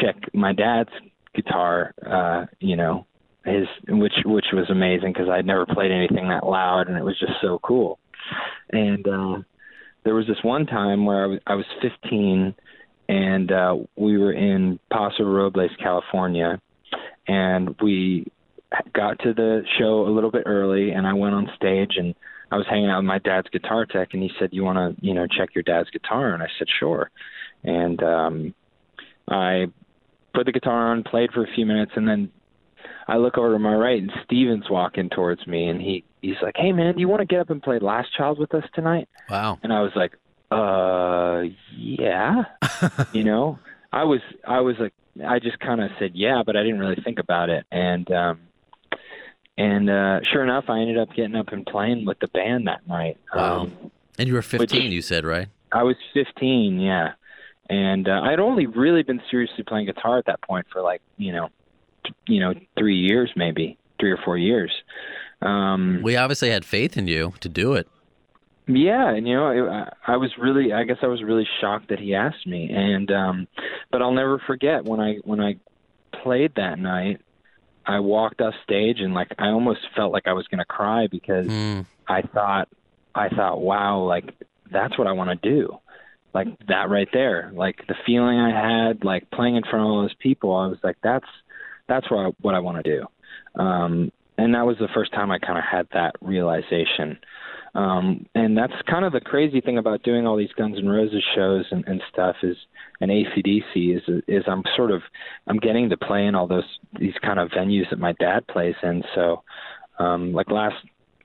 check my dad's guitar, uh, you know, his which which was amazing because I'd never played anything that loud and it was just so cool. And uh there was this one time where I was I was 15 and uh we were in Paso Robles, California, and we got to the show a little bit early, and I went on stage and I was hanging out with my dad's guitar tech, and he said, "You want to, you know, check your dad's guitar?" And I said, "Sure." And um, I put the guitar on, played for a few minutes, and then I look over to my right, and Steven's walking towards me, and he he's like, "Hey, man, do you want to get up and play Last Child with us tonight?" Wow. And I was like, "Uh, yeah." you know, I was I was like, I just kind of said yeah, but I didn't really think about it, and um, and uh, sure enough, I ended up getting up and playing with the band that night. Wow. Um, And you were 15, Which- you said, right? I was 15, yeah, and uh, I'd only really been seriously playing guitar at that point for like you know, t- you know, three years maybe, three or four years. Um, We obviously had faith in you to do it. Yeah, and you know, it, I, I was really, I guess I was really shocked that he asked me, and um, but I'll never forget when I when I played that night. I walked off stage and like I almost felt like I was going to cry because Mm. I thought, I thought, wow, like that's what I want to do, like that right there, like the feeling I had, like playing in front of all those people. I was like, that's that's what I, what I want to do, um, and that was the first time I kind of had that realization. Um, and that's kind of the crazy thing about doing all these Guns N' Roses shows and, and stuff is, and ACDC is, is I'm sort of, I'm getting to play in all those, these kind of venues that my dad plays in. So, um, like last,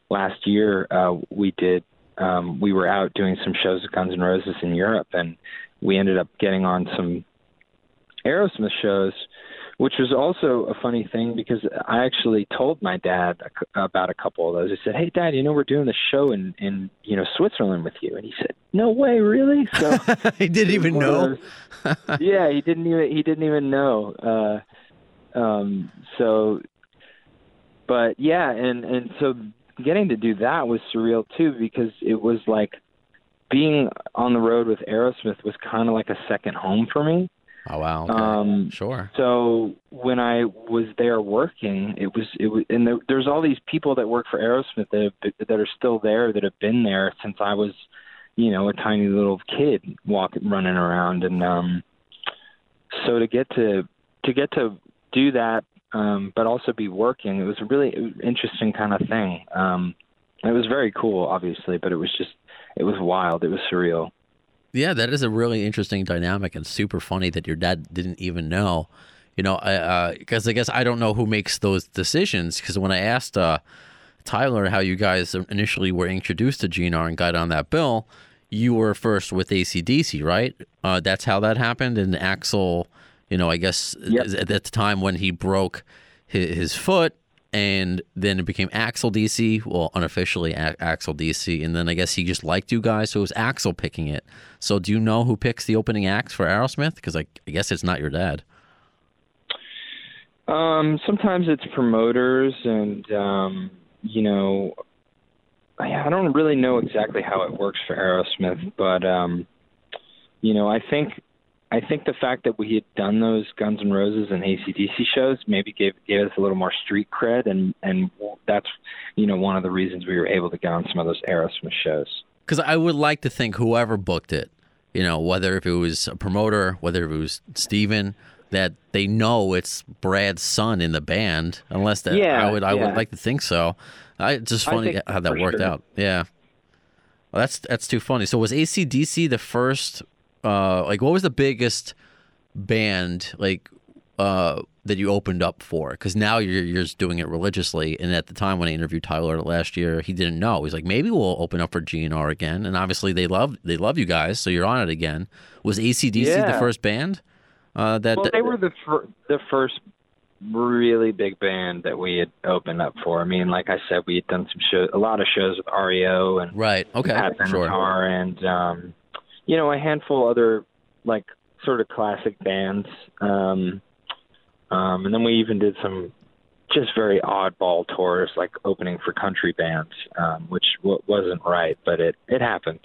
last year, uh, we did, um, we were out doing some shows with Guns N' Roses in Europe and we ended up getting on some Aerosmith shows, which was also a funny thing because I actually told my dad about a couple of those. I said, "Hey, Dad, you know we're doing the show in in you know Switzerland with you," and he said, "No way, really?" So he didn't even know. those- yeah, he didn't even he didn't even know. Uh, um, so, but yeah, and and so getting to do that was surreal too because it was like being on the road with Aerosmith was kind of like a second home for me. Oh, wow. Okay. Um, sure. so when I was there working, it was it was, and there, there's all these people that work for Aerosmith that have, that are still there that have been there since I was, you know, a tiny little kid walking, running around, and um, so to get to to get to do that, um, but also be working, it was a really interesting kind of thing. Um, it was very cool, obviously, but it was just it was wild. It was surreal. Yeah, that is a really interesting dynamic and super funny that your dad didn't even know. You know, because I guess I don't know who makes those decisions. Because when I asked uh, Tyler how you guys initially were introduced to GNR and got on that bill, you were first with ACDC, right? Uh, that's how that happened. And Axl, you know, I guess Yep. at the time when he broke his, his foot, and then it became Axl DC. Well, unofficially A- Axl DC, and then I guess he just liked you guys, so it was Axl picking it. So, do you know who picks the opening acts for Aerosmith? Because I, I guess it's not your dad. Um, sometimes it's promoters, and um, you know, I, I don't really know exactly how it works for Aerosmith, but um, you know, I think I think the fact that we had done those Guns N' Roses and ACDC shows maybe gave gave us a little more street cred, and and that's you know one of the reasons we were able to get on some of those Aerosmith shows. Because I would like to think whoever booked it, you know, whether if it was a promoter, whether it was Steven, that they know it's Brad's son in the band. Unless that, Yeah, I would, I yeah. would like to think so. I just funny how that worked sure. out. Yeah, well, that's that's too funny. So was ACDC the first? Uh, like, what was the biggest band like uh that you opened up for? Because now you're you're just doing it religiously. And at the time when I interviewed Tyler last year, he didn't know. He's like, maybe we'll open up for GNR again. And obviously they love they love you guys, so you're on it again. Was ACDC the first band? Uh, that Well, they were the fir- the first really big band that we had opened up for. I mean, like I said, we had done some shows, a lot of shows with REO and right. Okay, Pat sure. And um, you know a handful other like sort of classic bands. Um, um, and then we even did some just very oddball tours, like opening for country bands, um, which w- wasn't right, but it it happened,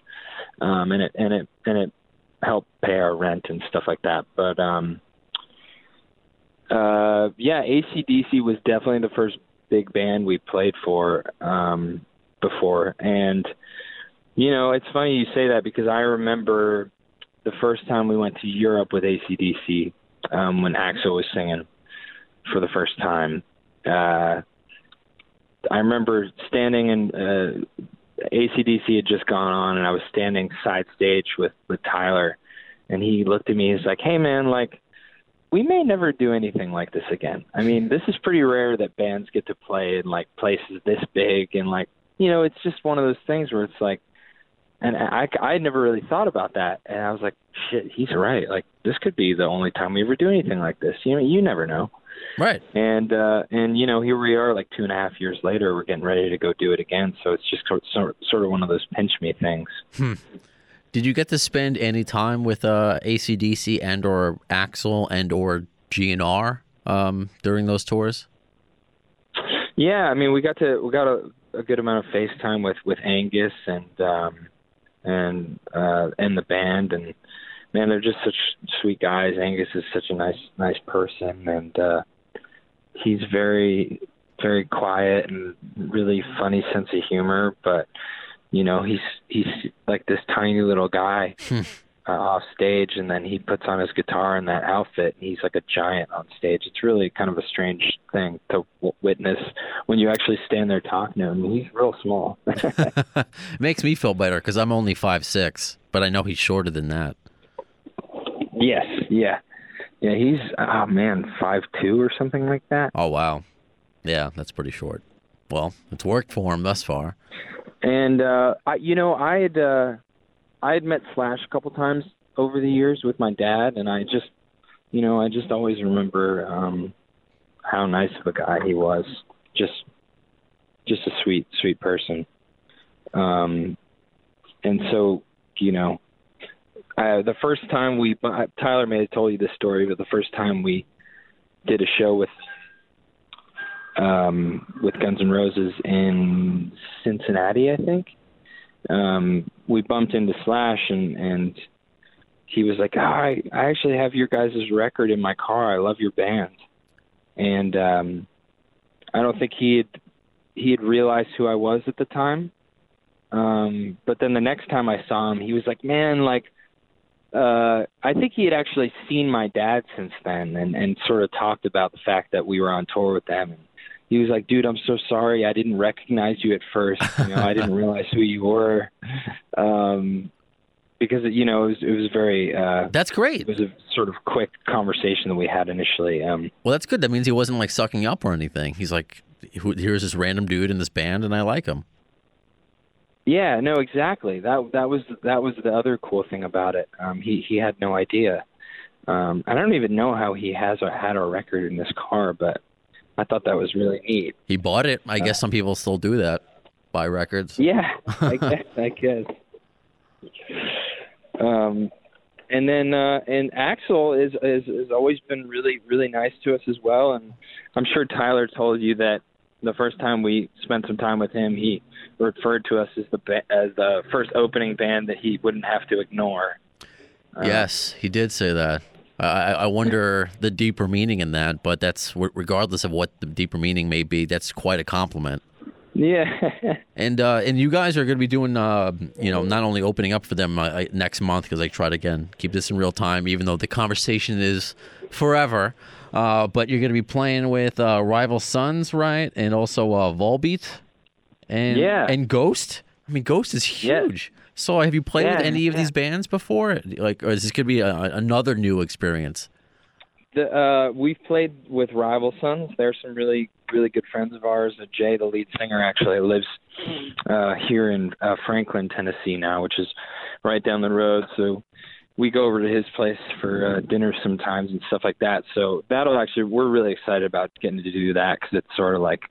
um, and it and it and it helped pay our rent and stuff like that. But um, uh, yeah, ACDC was definitely the first big band we played for um, before, and you know it's funny you say that because I remember the first time we went to Europe with ACDC um, when Axl was singing for the first time. Uh, I remember standing and uh, ACDC had just gone on, and I was standing side stage with with Tyler, and he looked at me. He's like, "Hey, man, like." We may never do anything like this again. I mean, this is pretty rare that bands get to play in like places this big and like, you know, it's just one of those things where it's like, and I I had never really thought about that, and I was like, shit, he's right. Like this could be the only time we ever do anything like this. You know, you never know. Right. And uh, and you know, here we are, like two and a half years later, we're getting ready to go do it again. So it's just sort sort sort of one of those pinch me things. Did you get to spend any time with uh, ACDC and or Axl and or GNR um, during those tours? Yeah, I mean, we got to we got a, a good amount of face time with with Angus and um, and uh, and the band, and man, they're just such sweet guys. Angus is such a nice nice person, and uh, he's very very quiet and really funny sense of humor, but you know he's he's like this tiny little guy uh, off stage and then he puts on his guitar in that outfit and he's like a giant on stage it's really kind of a strange thing to w- witness when you actually stand there talking to him he's real small makes me feel better because I'm only five six, but I know he's shorter than that. yes yeah yeah he's oh man five two or something like that Oh wow, yeah, that's pretty short. Well, it's worked for him thus far. And uh I you know, I had uh I had met Slash a couple times over the years with my dad and I just you know, I just always remember um how nice of a guy he was. Just just a sweet, sweet person. Um and so, you know, uh, the first time we Tyler may have told you this story, but the first time we did a show with um, with Guns N' Roses in Cincinnati, I think. Um, we bumped into Slash, and and he was like, oh, "I I actually have your guys' record in my car. I love your band." And um, I don't think he had he had realized who I was at the time. Um, but then the next time I saw him, he was like, "Man, like." uh I think he had actually seen my dad since then and and sort of talked about the fact that we were on tour with them and he was like, "Dude, I'm so sorry. I didn't recognize you at first. You know, I didn't realize who you were." Um because you know, it was it was very uh That's great. it was a sort of quick conversation that we had initially. Um Well, that's good. That means he wasn't like sucking up or anything. He's like, here's this random dude in this band, and I like him. Yeah, no, exactly. That that was that was the other cool thing about it. Um, he he had no idea. Um, I don't even know how he has or had our record in this car, but I thought that was really neat. He bought it. I guess some people still do that, buy records. Yeah, I guess. I guess. Um, and then uh, and Axl is, is has always been really really nice to us as well. And I'm sure Tyler told you that the first time we spent some time with him, he referred to us as the ba- as the first opening band that he wouldn't have to ignore. Yes, he did say that. I, I I wonder the deeper meaning in that, but that's regardless of what the deeper meaning may be. That's quite a compliment. Yeah. And uh, and you guys are going to be doing, uh, you know, not only opening up for them uh, next month because I tried again keep this in real time, even though the conversation is forever. Uh, but you're going to be playing with uh, Rival Sons, right? And also uh, Volbeat and Yeah. and Ghost. I mean, Ghost is huge. So have you played with any of yeah. these bands before? Like, or is this going to be a, another new experience? The, uh, we've played with Rival Sons. They're some really, really good friends of ours. Uh, Jay, the lead singer, actually lives uh, here in uh, Franklin, Tennessee now, which is right down the road. So we go over to his place for uh, dinner sometimes and stuff like that. So that'll actually, we're really excited about getting to do that because it's sort of like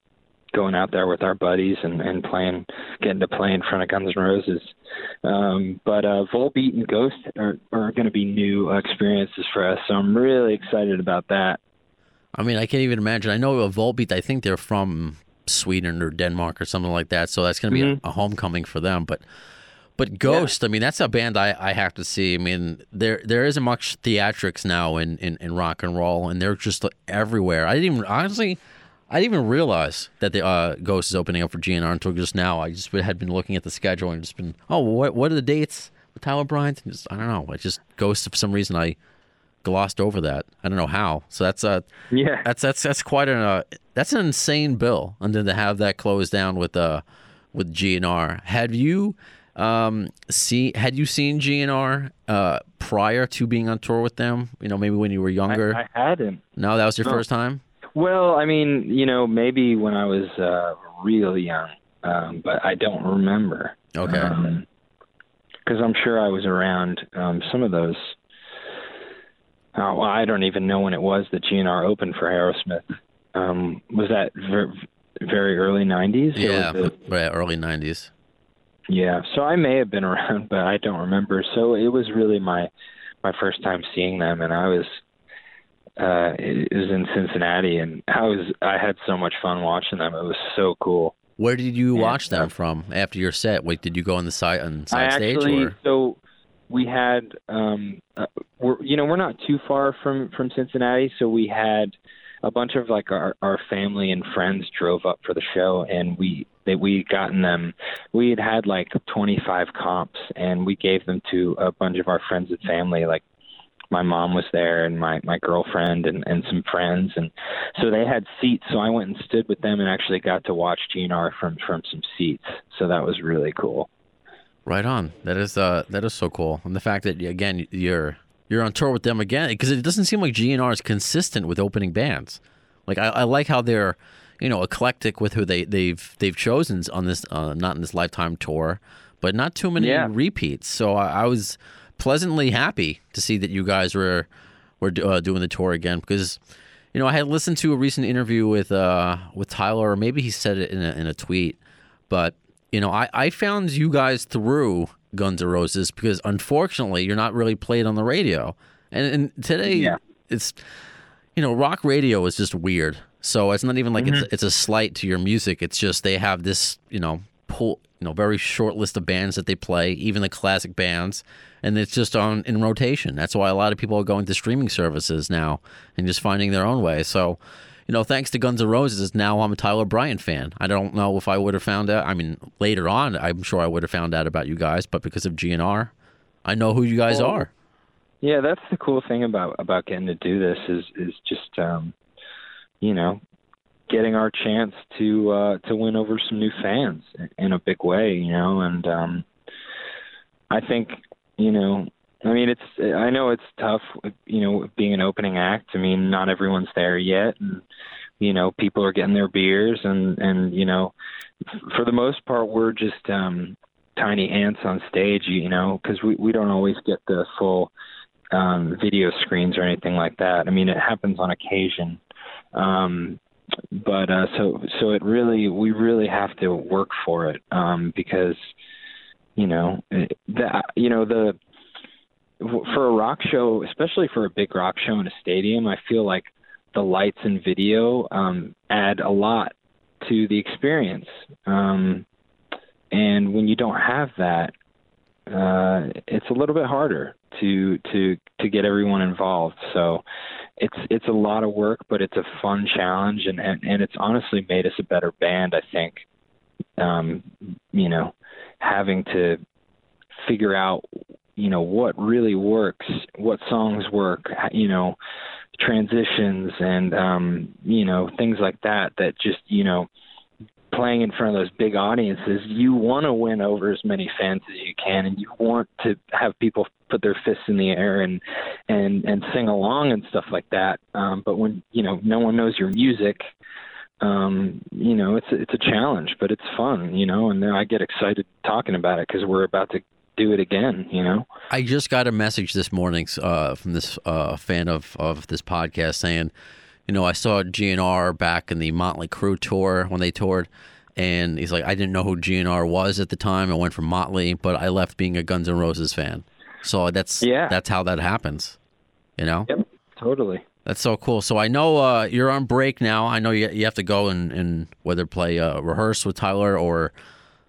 going out there with our buddies and, and playing, getting to play in front of Guns N' Roses. Um, but uh, Volbeat and Ghost are, are going to be new experiences for us, so I'm really excited about that. I mean, I can't even imagine. I know Volbeat. I think they're from Sweden or Denmark or something like that. So that's going to be Mm-hmm. a, a homecoming for them. But but Ghost, I mean, that's a band I, I have to see. I mean, there there isn't much theatrics now in, in, in rock and roll, and they're just everywhere. I didn't even honestly, I didn't even realize that the uh, Ghost is opening up for GNR until just now. I just had been looking at the schedule and just been, oh, what what are the dates with Tyler Bryant? And just, I don't know. I just Ghost for some reason I glossed over that. I don't know how. So that's a Yeah. that's that's that's quite an uh, that's an insane bill, and then to have that closed down with uh with GNR. Have you um see had you seen GNR uh prior to being on tour with them? You know, maybe when you were younger. I, I hadn't. no, that was your No. first time. Well, I mean, you know, maybe when I was uh, really young, um, but I don't remember. Okay. Because I'm sure I was around um, some of those. Oh, well, I don't even know when it was that GNR opened for Aerosmith. Um, was that ver- very early '90s? Yeah, it- right, early '90s. yeah. So I may have been around, but I don't remember. So it was really my my first time seeing them, and I was uh was in Cincinnati, and I was I had so much fun watching them. It was so cool. Where did you watch them from after your set? Wait, did you go on the side on I stage actually or? so we had um uh, we're you know we're not too far from from Cincinnati, so we had a bunch of like our our family and friends drove up for the show, and we that we had gotten them. We had had like 25 comps, and we gave them to a bunch of our friends and family, like. My mom was there, and my my girlfriend, and and some friends, and so they had seats. So I went and stood with them, and actually got to watch GNR from from some seats. So that was really cool. Right on. That is uh that is so cool, and the fact that again you're you're on tour with them again because it doesn't seem like GNR is consistent with opening bands. Like I, I like how they're you know eclectic with who they they've they've chosen on this uh, not in this lifetime tour, but not too many Yeah. repeats. So I, I was pleasantly happy to see that you guys were were uh, doing the tour again because you know I had listened to a recent interview with uh with Tyler or maybe he said it in a, in a tweet, but you know I I found you guys through Guns N' Roses because unfortunately you're not really played on the radio. And, and today Yeah. it's you know rock radio is just weird. So it's not even like it's it's a slight to your music. It's just they have this you know pull you know very short list of bands that they play even the classic bands and it's just on in rotation. That's why a lot of people are going to streaming services now and just finding their own way. So you know thanks to guns n' roses now i'm a tyler bryant fan. I don't know if i would have found out i mean later on i'm sure i would have found out about you guys but because of gnr i know who you guys Well, are. Yeah, that's the cool thing about about getting to do this is is just um you know getting our chance to uh to win over some new fans in a big way, you know, and um I think, you know, I mean it's I know it's tough, you know, being an opening act. I mean, not everyone's there yet and you know, people are getting their beers and and you know, for the most part we're just um tiny ants on stage, you know, cuz we we don't always get the full um, video screens or anything like that. I mean, it happens on occasion, um, but uh, so so it really we really have to work for it um, because you know that you know the for a rock show, especially for a big rock show in a stadium, I feel like the lights and video um, add a lot to the experience. Um, and when you don't have that, uh, it's a little bit harder to to to get everyone involved. So it's it's a lot of work, but it's a fun challenge, and and, and it's honestly made us a better band. I think, um, you know, having to figure out you know what really works, what songs work, you know, transitions and um, you know things like that. That just you know playing in front of those big audiences, you want to win over as many fans as you can, and you want to have people put their fists in the air and and and sing along and stuff like that. Um, but when you know no one knows your music, um, you know it's a, it's a challenge, but it's fun, you know. And I get excited talking about it because we're about to do it again, you know. I just got a message this morning uh, from this uh, fan of, of this podcast saying, you know, I saw GNR back in the Motley Crue tour when they toured, and he's like, I didn't know who GNR was at the time. I went from Motley, but I left being a Guns N' Roses fan. So that's Yeah. that's how that happens. You know, Yep, totally. That's so cool. So I know uh, you're on break now. I know you you have to go and, and whether play uh, rehearse with Tyler or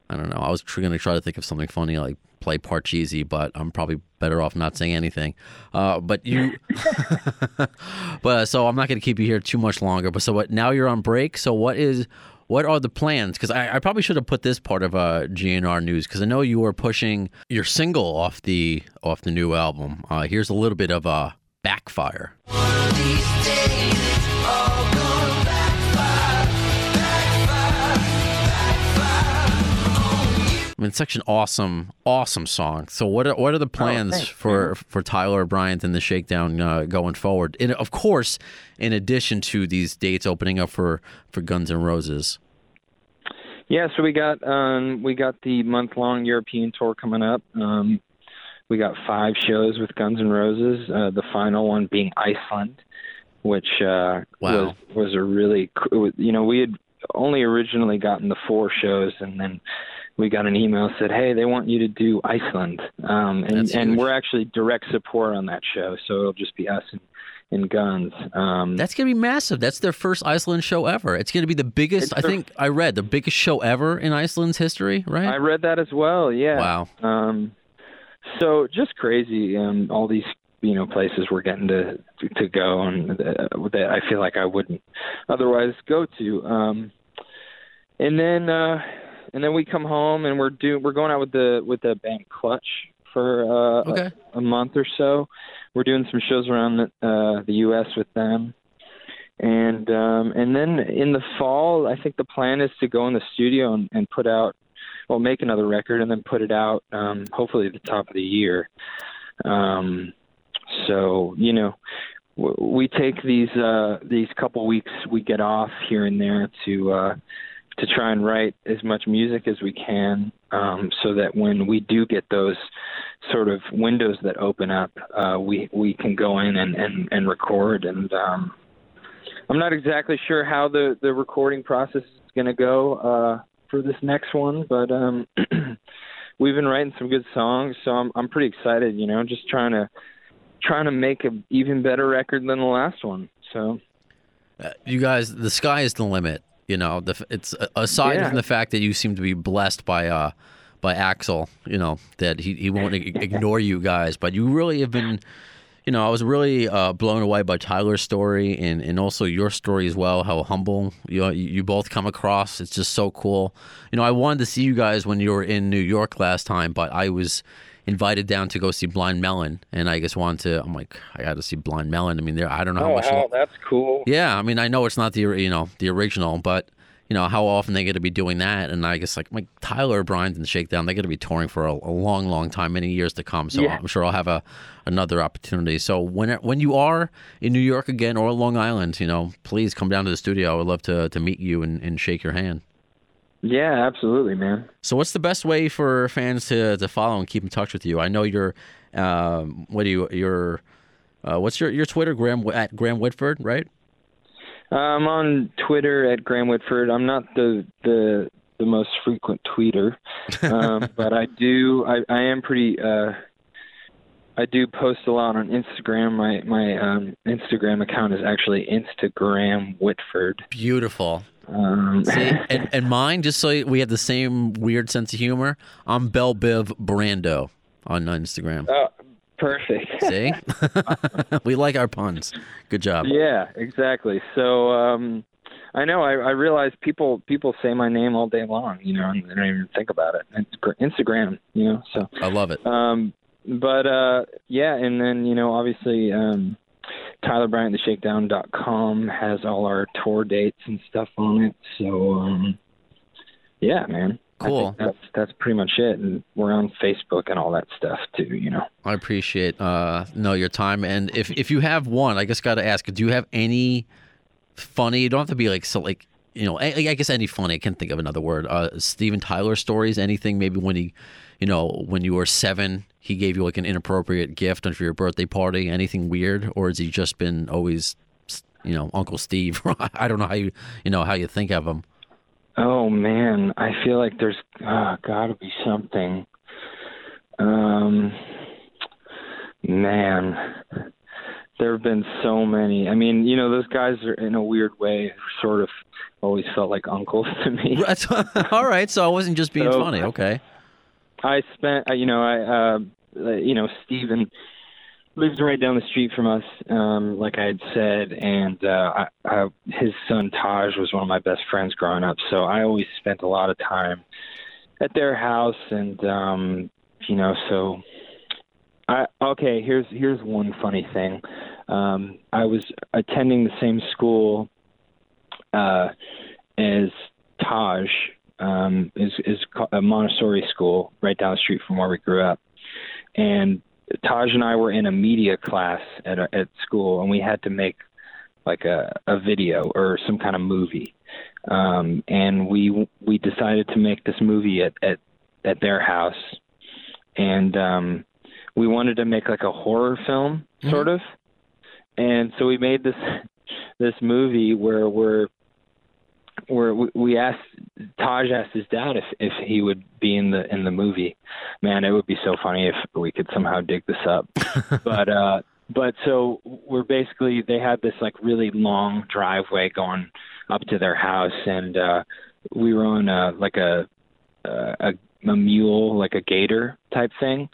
I don't know. I was going to try to think of something funny like play Parcheesi, but I'm probably better off not saying anything. Uh, but you, but so I'm not going to keep you here too much longer. But so what? Now you're on break. So what is? What are the plans? Because I, I probably should have put this part of uh, GNR news because I know you were pushing your single off the off the new album. Uh, here's a little bit of uh, Backfire. I mean, it's such an awesome, awesome song. So, what are what are the plans thanks, for for Tyler Bryant and the Shakedown uh, going forward? And of course, in addition to these dates opening up for for Guns N' Roses. Yeah, so we got um, we got the month long European tour coming up. Um, we got five shows with Guns N' Roses. Uh, the final one being Iceland, which uh, Wow. was was a really co- you know we had only originally gotten the four shows, and then we got an email that said, "Hey, they want you to do Iceland," um, and and we're actually direct support on that show, so it'll just be us and, and Guns. Um, That's gonna be massive. That's their first Iceland show ever. It's gonna be the biggest. I think I read the biggest show ever in Iceland's history. Right? I read that as well. Yeah. Wow. Um, so just crazy. Um, all these you know places we're getting to to go and uh, that I feel like I wouldn't otherwise go to. Um, and then uh, and then we come home and we're do we're going out with the with the band Clutch for uh, Okay. a, a month or so. We're doing some shows around the, uh, the U.S. with them. And um, and then in the fall, I think the plan is to go in the studio and, and put out well, make another record and then put it out, um, hopefully at the top of the year. Um, so you know, w- we take these uh, these couple weeks we get off here and there to uh, to try and write as much music as we can, um, so that when we do get those sort of windows that open up, uh, we we can go in and and, and record. And um, I'm not exactly sure how the the recording process is going to go. Uh, for this next one, but um we've been writing some good songs, so I'm I'm pretty excited, you know, just trying to trying to make an even better record than the last one. So Uh, you guys, the sky is the limit. You know, the, it's uh, aside Yeah. from the fact that you seem to be blessed by uh by Axl. You know that he he won't ignore you guys, but you really have been. You know, I was really uh, blown away by Tyler's story and, and also your story as well. How humble you you both come across. It's just so cool. You know, I wanted to see you guys when you were in New York last time, but I was invited down to go see Blind Melon, and I just wanted to. I'm like, I got to see Blind Melon. I mean, there. I don't know how Oh, much. how, that's cool. Yeah, I mean, I know it's not the you know the original, but you know how often they get to be doing that, and I guess like like Tyler Bryant and Shakedown, they get to be touring for a, a long, long time, many years to come. So Yeah. I'm sure I'll have a another opportunity. So when when you are in New York again or Long Island, you know, please come down to the studio. I would love to to meet you and, and shake your hand. Yeah, absolutely, man. So what's the best way for fans to to follow and keep in touch with you? I know you're um, what do you your uh, what's your your Twitter Graham at Graham Whitford, right? I'm on Twitter at Graham Whitford. I'm not the the the most frequent tweeter, um, but I do. I, I am pretty. Uh, I do post a lot on Instagram. My my um, Instagram account is actually Instagram Whitford. Beautiful. Um, See, and, and mine, just so we have the same weird sense of humor, I'm Bell Biv Brando on Instagram. oh, perfect. See? we like our puns. Good job. Yeah, exactly. So um I know I, I realize people people say my name all day long, you know, and they don't even think about it. It's Instagram, you know. So I love it. um but uh yeah, and then, you know, obviously um Tyler Bryant the Shakedown.com has all our tour dates and stuff on it. So um yeah, man. Cool. that's that's pretty much it. And we're on Facebook and all that stuff too, you know. I appreciate uh no your time and if if you have one, I just got to ask, do you have any funny? You don't have to be like so like you know, I, I guess any funny. I can't think of another word. Uh, Steven Tyler stories. Anything? Maybe when he, you know, when you were seven, he gave you like an inappropriate gift for your birthday party. Anything weird, or has he just been always, you know, Uncle Steve? I don't know how you, you know, how you think of him. Oh man, I feel like there's uh, got to be something. Um, man, there have been so many. I mean, you know, those guys are in a weird way sort of always felt like uncles to me. All right, so I wasn't just being So- funny. Okay. I spent, uh, you know, I, uh, uh, you know, Steven lives right down the street from us, um, like I had said, and uh, I, I, his son Taj was one of my best friends growing up. So I always spent a lot of time at their house, and um, you know, so I okay. Here's here's one funny thing. um, I was attending the same school uh, as Taj. Um, is is a Montessori school right down the street from where we grew up, and Taj and I were in a media class at a, at school, and we had to make like a, a video or some kind of movie. Um, and we we decided to make this movie at at, at their house, and um, we wanted to make like a horror film sort of. And so we made this this movie where we're where we- we asked Taj asked his dad if if he would be in the in the movie. Man, it would be so funny if we could somehow dig this up. but uh but so we're basically they had this like really long driveway going up to their house and uh we were on a like a a, a mule like a gator type thing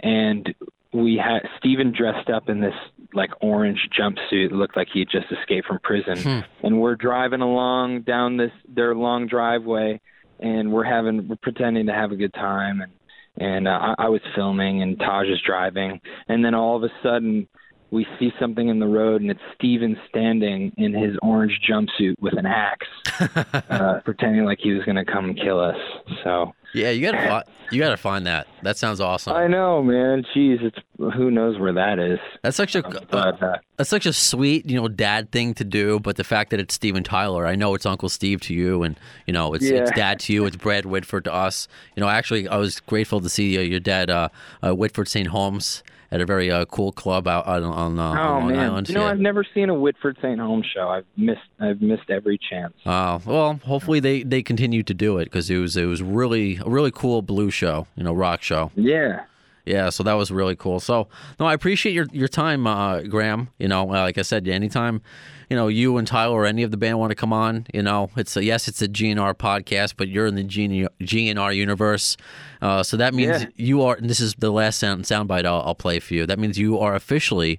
and we had Steven dressed up in this like orange jumpsuit looked like he had just escaped from prison. And we're driving along down this their long driveway and we're having we're pretending to have a good time. And and uh, I, I was filming and Taj is driving. And then all of a sudden we see something in the road and it's Steven standing in his orange jumpsuit with an axe uh, pretending like he was going to come kill us. So Yeah, you gotta fi- you gotta find that. That sounds awesome. I know man jeez it's who knows where that is That's such a but uh, that's such a sweet, you know, dad thing to do. But the fact that it's Steven Tyler, I know it's Uncle Steve to you, and you know, it's it's dad to you. It's Brad Whitford to us. You know, actually, I was grateful to see uh, your dad, uh, uh, Whitford St. Holmes, at a very uh, cool club out, out on on, uh, on Oh Long man! Island. You know, Yeah. I've never seen a Whitford St. Holmes show. I've missed. I've missed every chance. Uh, well, hopefully they, they continue to do it because it was it was really a really cool blue show, you know, rock show. Yeah. Yeah, so that was really cool. So no, I appreciate your your time, uh, Graham. You know, uh, like I said, anytime, you know, you and Tyler or any of the band want to come on, you know, it's a yes, it's a GNR podcast, but you're in the GN, GNR universe. Uh, so that means Yeah. you are. And this is the last sound soundbite I'll, I'll play for you. That means you are officially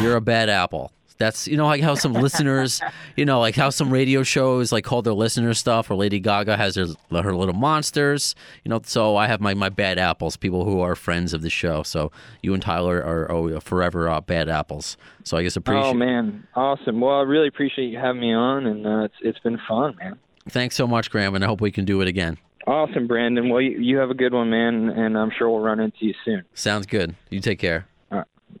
you're a bad apple. That's you know like how some listeners, you know, like how some radio shows like call their listeners stuff, or Lady Gaga has her, her little monsters. You know, so I have my my bad apples, people who are friends of the show. So you and Tyler are oh, forever uh, bad apples. So I guess appreciate. Oh man, awesome. Well, I really appreciate you having me on, and uh, it's it's been fun, man. Thanks so much, Graham, and I hope we can do it again. Awesome, Brandon. Well, you, you have a good one, man, and I'm sure we'll run into you soon. Sounds good. You take care.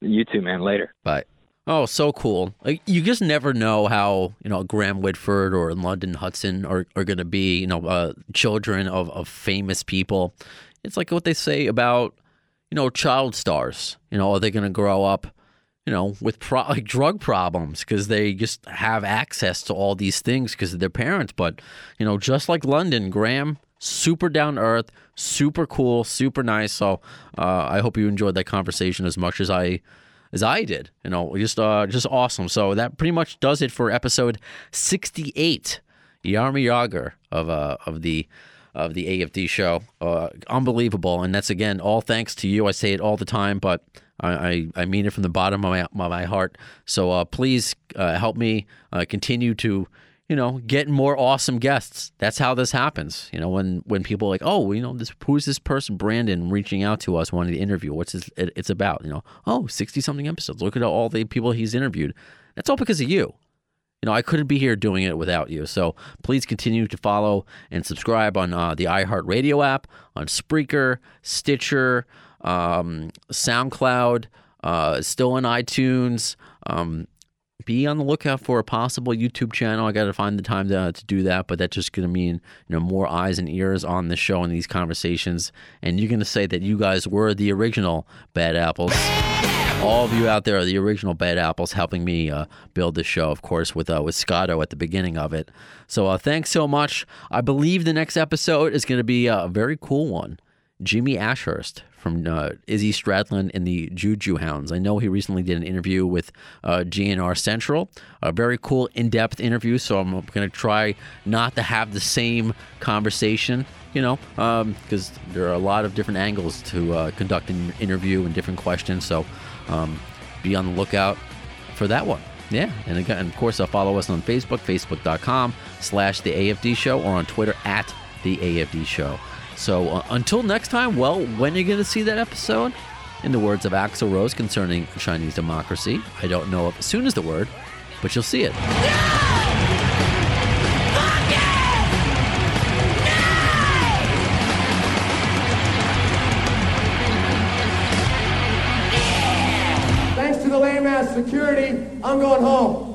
You too, man. Later. Bye. Oh, so cool. Like you just never know how, you know, Graham Whitford or London Hudson are, are going to be, you know, uh, children of, of famous people. It's like what they say about, you know, child stars. You know, are they going to grow up, you know, with pro- like drug problems because they just have access to all these things because of their parents? But, you know, just like London, Graham, super down earth, super cool, super nice. So uh, I hope you enjoyed that conversation as much as I as I did. You know, just uh, just awesome. So that pretty much does it for episode 68. Yarmy Yager of uh of the of the AFD show. Uh, unbelievable, and that's again all thanks to you. I say it all the time, but I I, I mean it from the bottom of my my heart. So uh, please uh, help me uh, continue to you know, get more awesome guests. That's how this happens. You know, when when people like, oh, you know, this who's this person, Brandon, reaching out to us, wanting to interview. What's this, it, it's about? You know, oh, 60 something episodes. Look at all the people he's interviewed. That's all because of you. You know, I couldn't be here doing it without you. So please continue to follow and subscribe on uh, the iHeartRadio app, on Spreaker, Stitcher, um, SoundCloud, uh, still on iTunes. Um, be on the lookout for a possible YouTube channel. I got to find the time to, to do that, but that's just going to mean you know more eyes and ears on the show and these conversations. And you're going to say that you guys were the original Bad Apples. All of you out there are the original Bad Apples, helping me uh, build this show, of course, with uh, with Scotto at the beginning of it. So uh, thanks so much. I believe the next episode is going to be a very cool one. Jimmy Ashurst from uh, Izzy Stradlin and the Juju Hounds. I know he recently did an interview with uh, GNR Central, a very cool, in depth interview. So I'm going to try not to have the same conversation, you know, because there are a lot of different angles to uh, conduct an interview and different questions. So um, be on the lookout for that one. Yeah, and again, of course, uh, follow us on Facebook, facebook.com slash the AFD show, or on Twitter at the AFD show. So uh, until next time, well, when are you going to see that episode? In the words of Axl Rose concerning Chinese democracy, I don't know if soon is the word, but you'll see it. Thanks to the lame ass security, I'm going home.